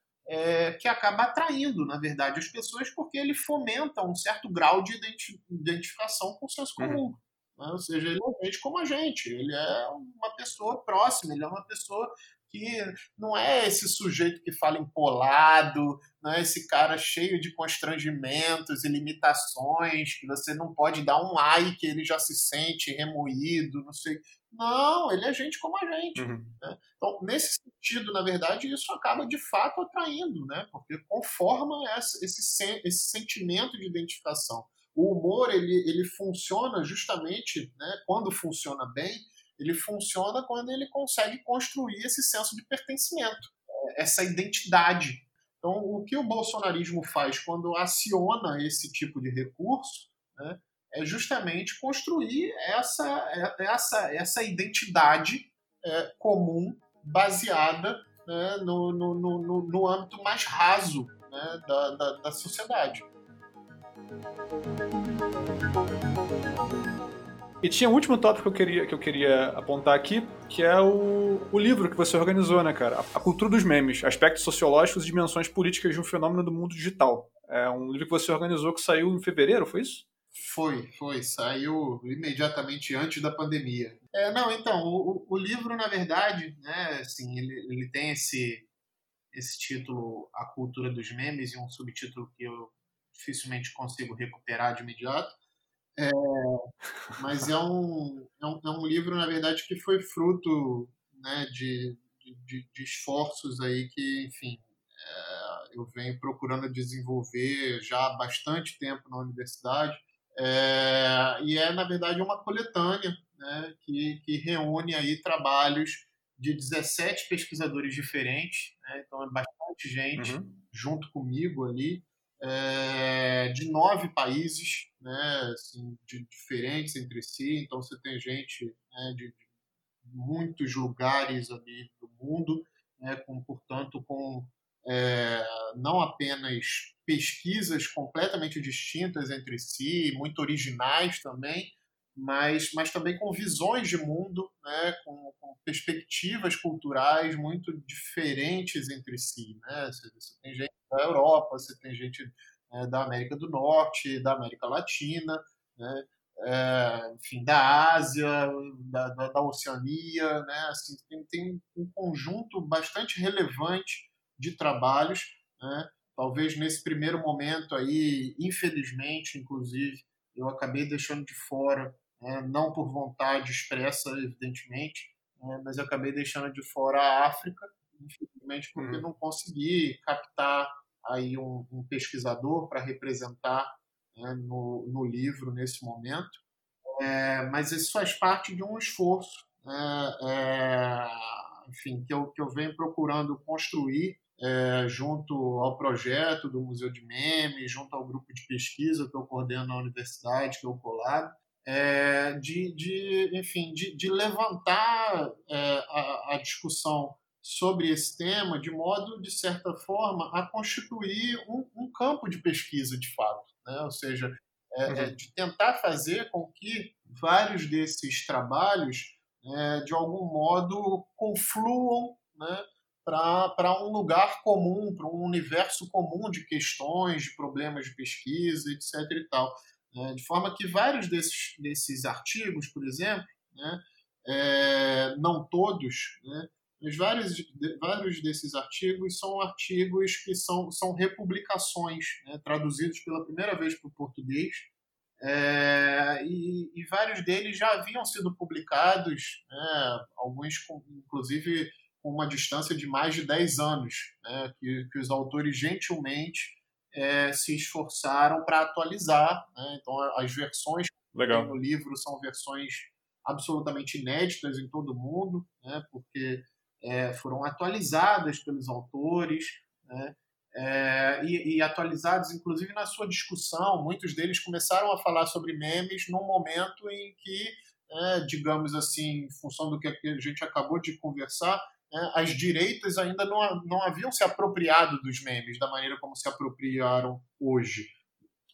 que acaba atraindo, na verdade, as pessoas, porque ele fomenta um certo grau de identi- identificação com o senso comum. né? Ou seja, ele é gente como a gente, ele é uma pessoa próxima, ele é uma pessoa que não é esse sujeito que fala empolado, não é esse cara cheio de constrangimentos e limitações, que você não pode dar um ai que ele já se sente remoído, não sei. Não, ele é gente como a gente. Uhum. Então, nesse sentido, na verdade, isso acaba de fato atraindo, né? Porque conforma esse, esse sentimento de identificação. O humor, ele, ele funciona justamente, né, quando funciona bem, ele funciona quando ele consegue construir esse senso de pertencimento, é, essa identidade. Então, o que o bolsonarismo faz quando aciona esse tipo de recurso, né, é justamente construir essa, é- essa, essa identidade é, comum baseada né, no, no, no, no- âmbito mais raso né, da, da, da sociedade. E tinha um último tópico que eu queria, que eu queria apontar aqui, que é o, o livro que você organizou, né, cara? A Cultura dos Memes, Aspectos Sociológicos e Dimensões Políticas de um Fenômeno do Mundo Digital. É um livro que você organizou que saiu em fevereiro, foi isso? Foi, foi, saiu imediatamente antes da pandemia. É, não, então, o, o- o livro, na verdade, né, assim, ele, ele tem esse, esse título A Cultura dos Memes e um subtítulo que eu dificilmente consigo recuperar de imediato. É, mas é um, é, um, é um livro, na verdade, que foi fruto né, de, de, de esforços aí que, enfim, é, eu venho procurando desenvolver já há bastante tempo na universidade. É, e é, na verdade, uma coletânea né, que, que reúne aí trabalhos de 17 pesquisadores diferentes, né, então é bastante gente Uhum. junto comigo ali, é, de nove países, né, assim, de, diferentes entre si. Então você tem gente né, de, de muitos lugares ali do mundo, né, com, portanto, com é, não apenas pesquisas completamente distintas entre si, muito originais também, mas, mas também com visões de mundo, né, com, com perspectivas culturais muito diferentes entre si. Né? Você, você tem gente da Europa, você tem gente né, da América do Norte, da América Latina, né? É, enfim, da Ásia, da, da, da Oceania, né? assim, tem, tem um conjunto bastante relevante de trabalhos, né? talvez nesse primeiro momento aí, infelizmente, inclusive, eu acabei deixando de fora, né? não por vontade expressa, evidentemente, né? mas eu acabei deixando de fora a África, infelizmente, porque Uhum. não consegui captar aí um, um pesquisador para representar né, no, no livro nesse momento. É, mas isso faz parte de um esforço, né, é, enfim, que eu, que eu venho procurando construir é, junto ao projeto do Museu de Memes, junto ao grupo de pesquisa que eu coordeno na universidade, que é o Colab, é, de, de, enfim, de, de levantar é, a, a discussão sobre esse tema de modo, de certa forma, a constituir um, um campo de pesquisa de fato. Né? Ou seja, é, é, de tentar fazer com que vários desses trabalhos, é, de algum modo, confluam né, para um lugar comum, para um universo comum de questões, de problemas de pesquisa, etc. E tal. né? De forma que vários desses, desses artigos, por exemplo, né, é, não todos, né, mas vários, de- vários desses artigos são artigos que são, são republicações, né, traduzidos pela primeira vez para o português, é, e, e vários deles já haviam sido publicados, né, alguns, com, inclusive, com uma distância de mais de 10 anos, né, que, que os autores gentilmente é, se esforçaram para atualizar. Né? Então, as versões Legal. no livro são versões absolutamente inéditas em todo o mundo, né? porque é, foram atualizadas pelos autores. Né? É, e, e, atualizados, inclusive, na sua discussão. Muitos deles começaram a falar sobre memes num momento em que, é, digamos assim, em função do que a gente acabou de conversar, é, as direitas ainda não, não haviam se apropriado dos memes da maneira como se apropriaram hoje.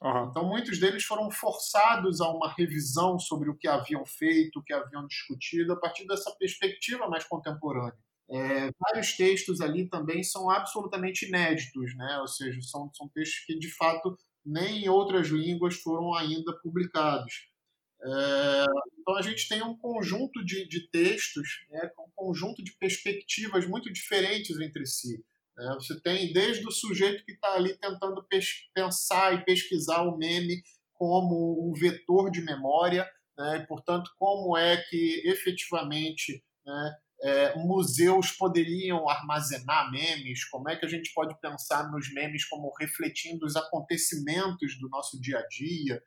Uhum. Então, muitos deles foram forçados a uma revisão sobre o que haviam feito, o que haviam discutido, a partir dessa perspectiva mais contemporânea. É, vários textos ali também são absolutamente inéditos, né? ou seja, são, são textos que de fato nem em outras línguas foram ainda publicados. É, então a gente tem um conjunto de, de textos, né, um conjunto de perspectivas muito diferentes entre si. Né? Você tem desde o sujeito que está ali tentando pensar e pesquisar o meme como um vetor de memória, né, portanto, como é que efetivamente né, é, museus poderiam armazenar memes, como é que a gente pode pensar nos memes como refletindo os acontecimentos do nosso dia a dia.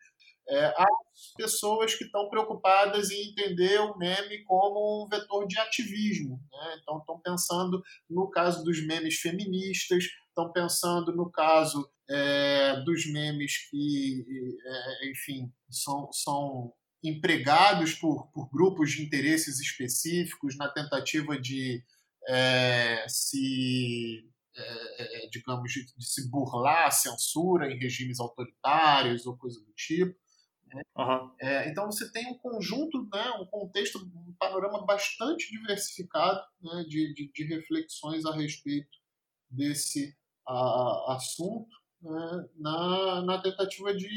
É, há pessoas que estão preocupadas em entender o meme como um vetor de ativismo. Né? Então, estão pensando no caso dos memes feministas, estão pensando no caso é, dos memes que, é, enfim, são, são empregados por, por grupos de interesses específicos na tentativa de é, se, é, é, digamos, de, de, se burlar a censura em regimes autoritários ou coisa do tipo. Né? Uhum. então você tem um conjunto, né, um contexto, um panorama bastante diversificado né, de, de, de reflexões a respeito desse a, assunto né, na, na tentativa de,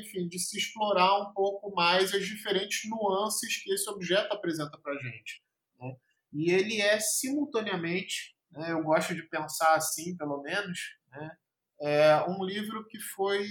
enfim, de se explorar um pouco mais as diferentes nuances que esse objeto apresenta para a gente. Né? E ele é simultaneamente, né, eu gosto de pensar assim, pelo menos, né, é um livro que foi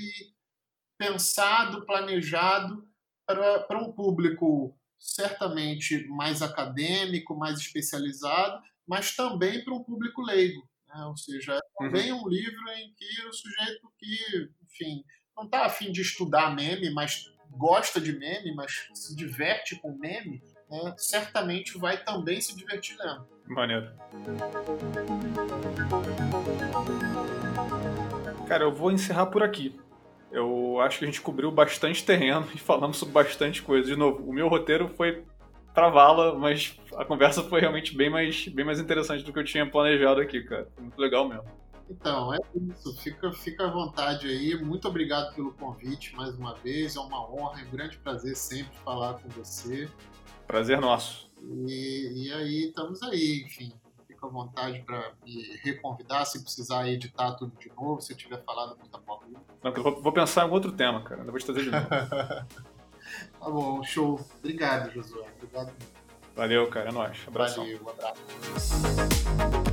pensado, planejado para um público certamente mais acadêmico, mais especializado, mas também para um público leigo. Né? Ou seja, é também uhum. um livro em que o sujeito que, enfim, não está afim de estudar meme, mas gosta de meme, mas se diverte com meme, né? certamente vai também se divertir lendo. Maneiro. Cara, eu vou encerrar por aqui. Eu acho que a gente cobriu bastante terreno e falamos sobre bastante coisa. De novo, o meu roteiro foi travá-la, mas a conversa foi realmente bem mais, bem mais interessante do que eu tinha planejado aqui, cara. Muito legal mesmo. Então, é isso. Fica, fica à vontade aí. Muito obrigado pelo convite mais uma vez. É uma honra, é um grande prazer sempre falar com você. Prazer nosso. E, e aí, estamos aí, enfim. Fica à vontade para me reconvidar se precisar editar tudo de novo, se eu tiver falado muita pouco. Não, eu vou, vou pensar em outro tema, cara. Eu vou te trazer de novo. Tá bom, show. Obrigado, Josué. Obrigado. Valeu, cara. É nóis. Abração. Valeu, um abraço.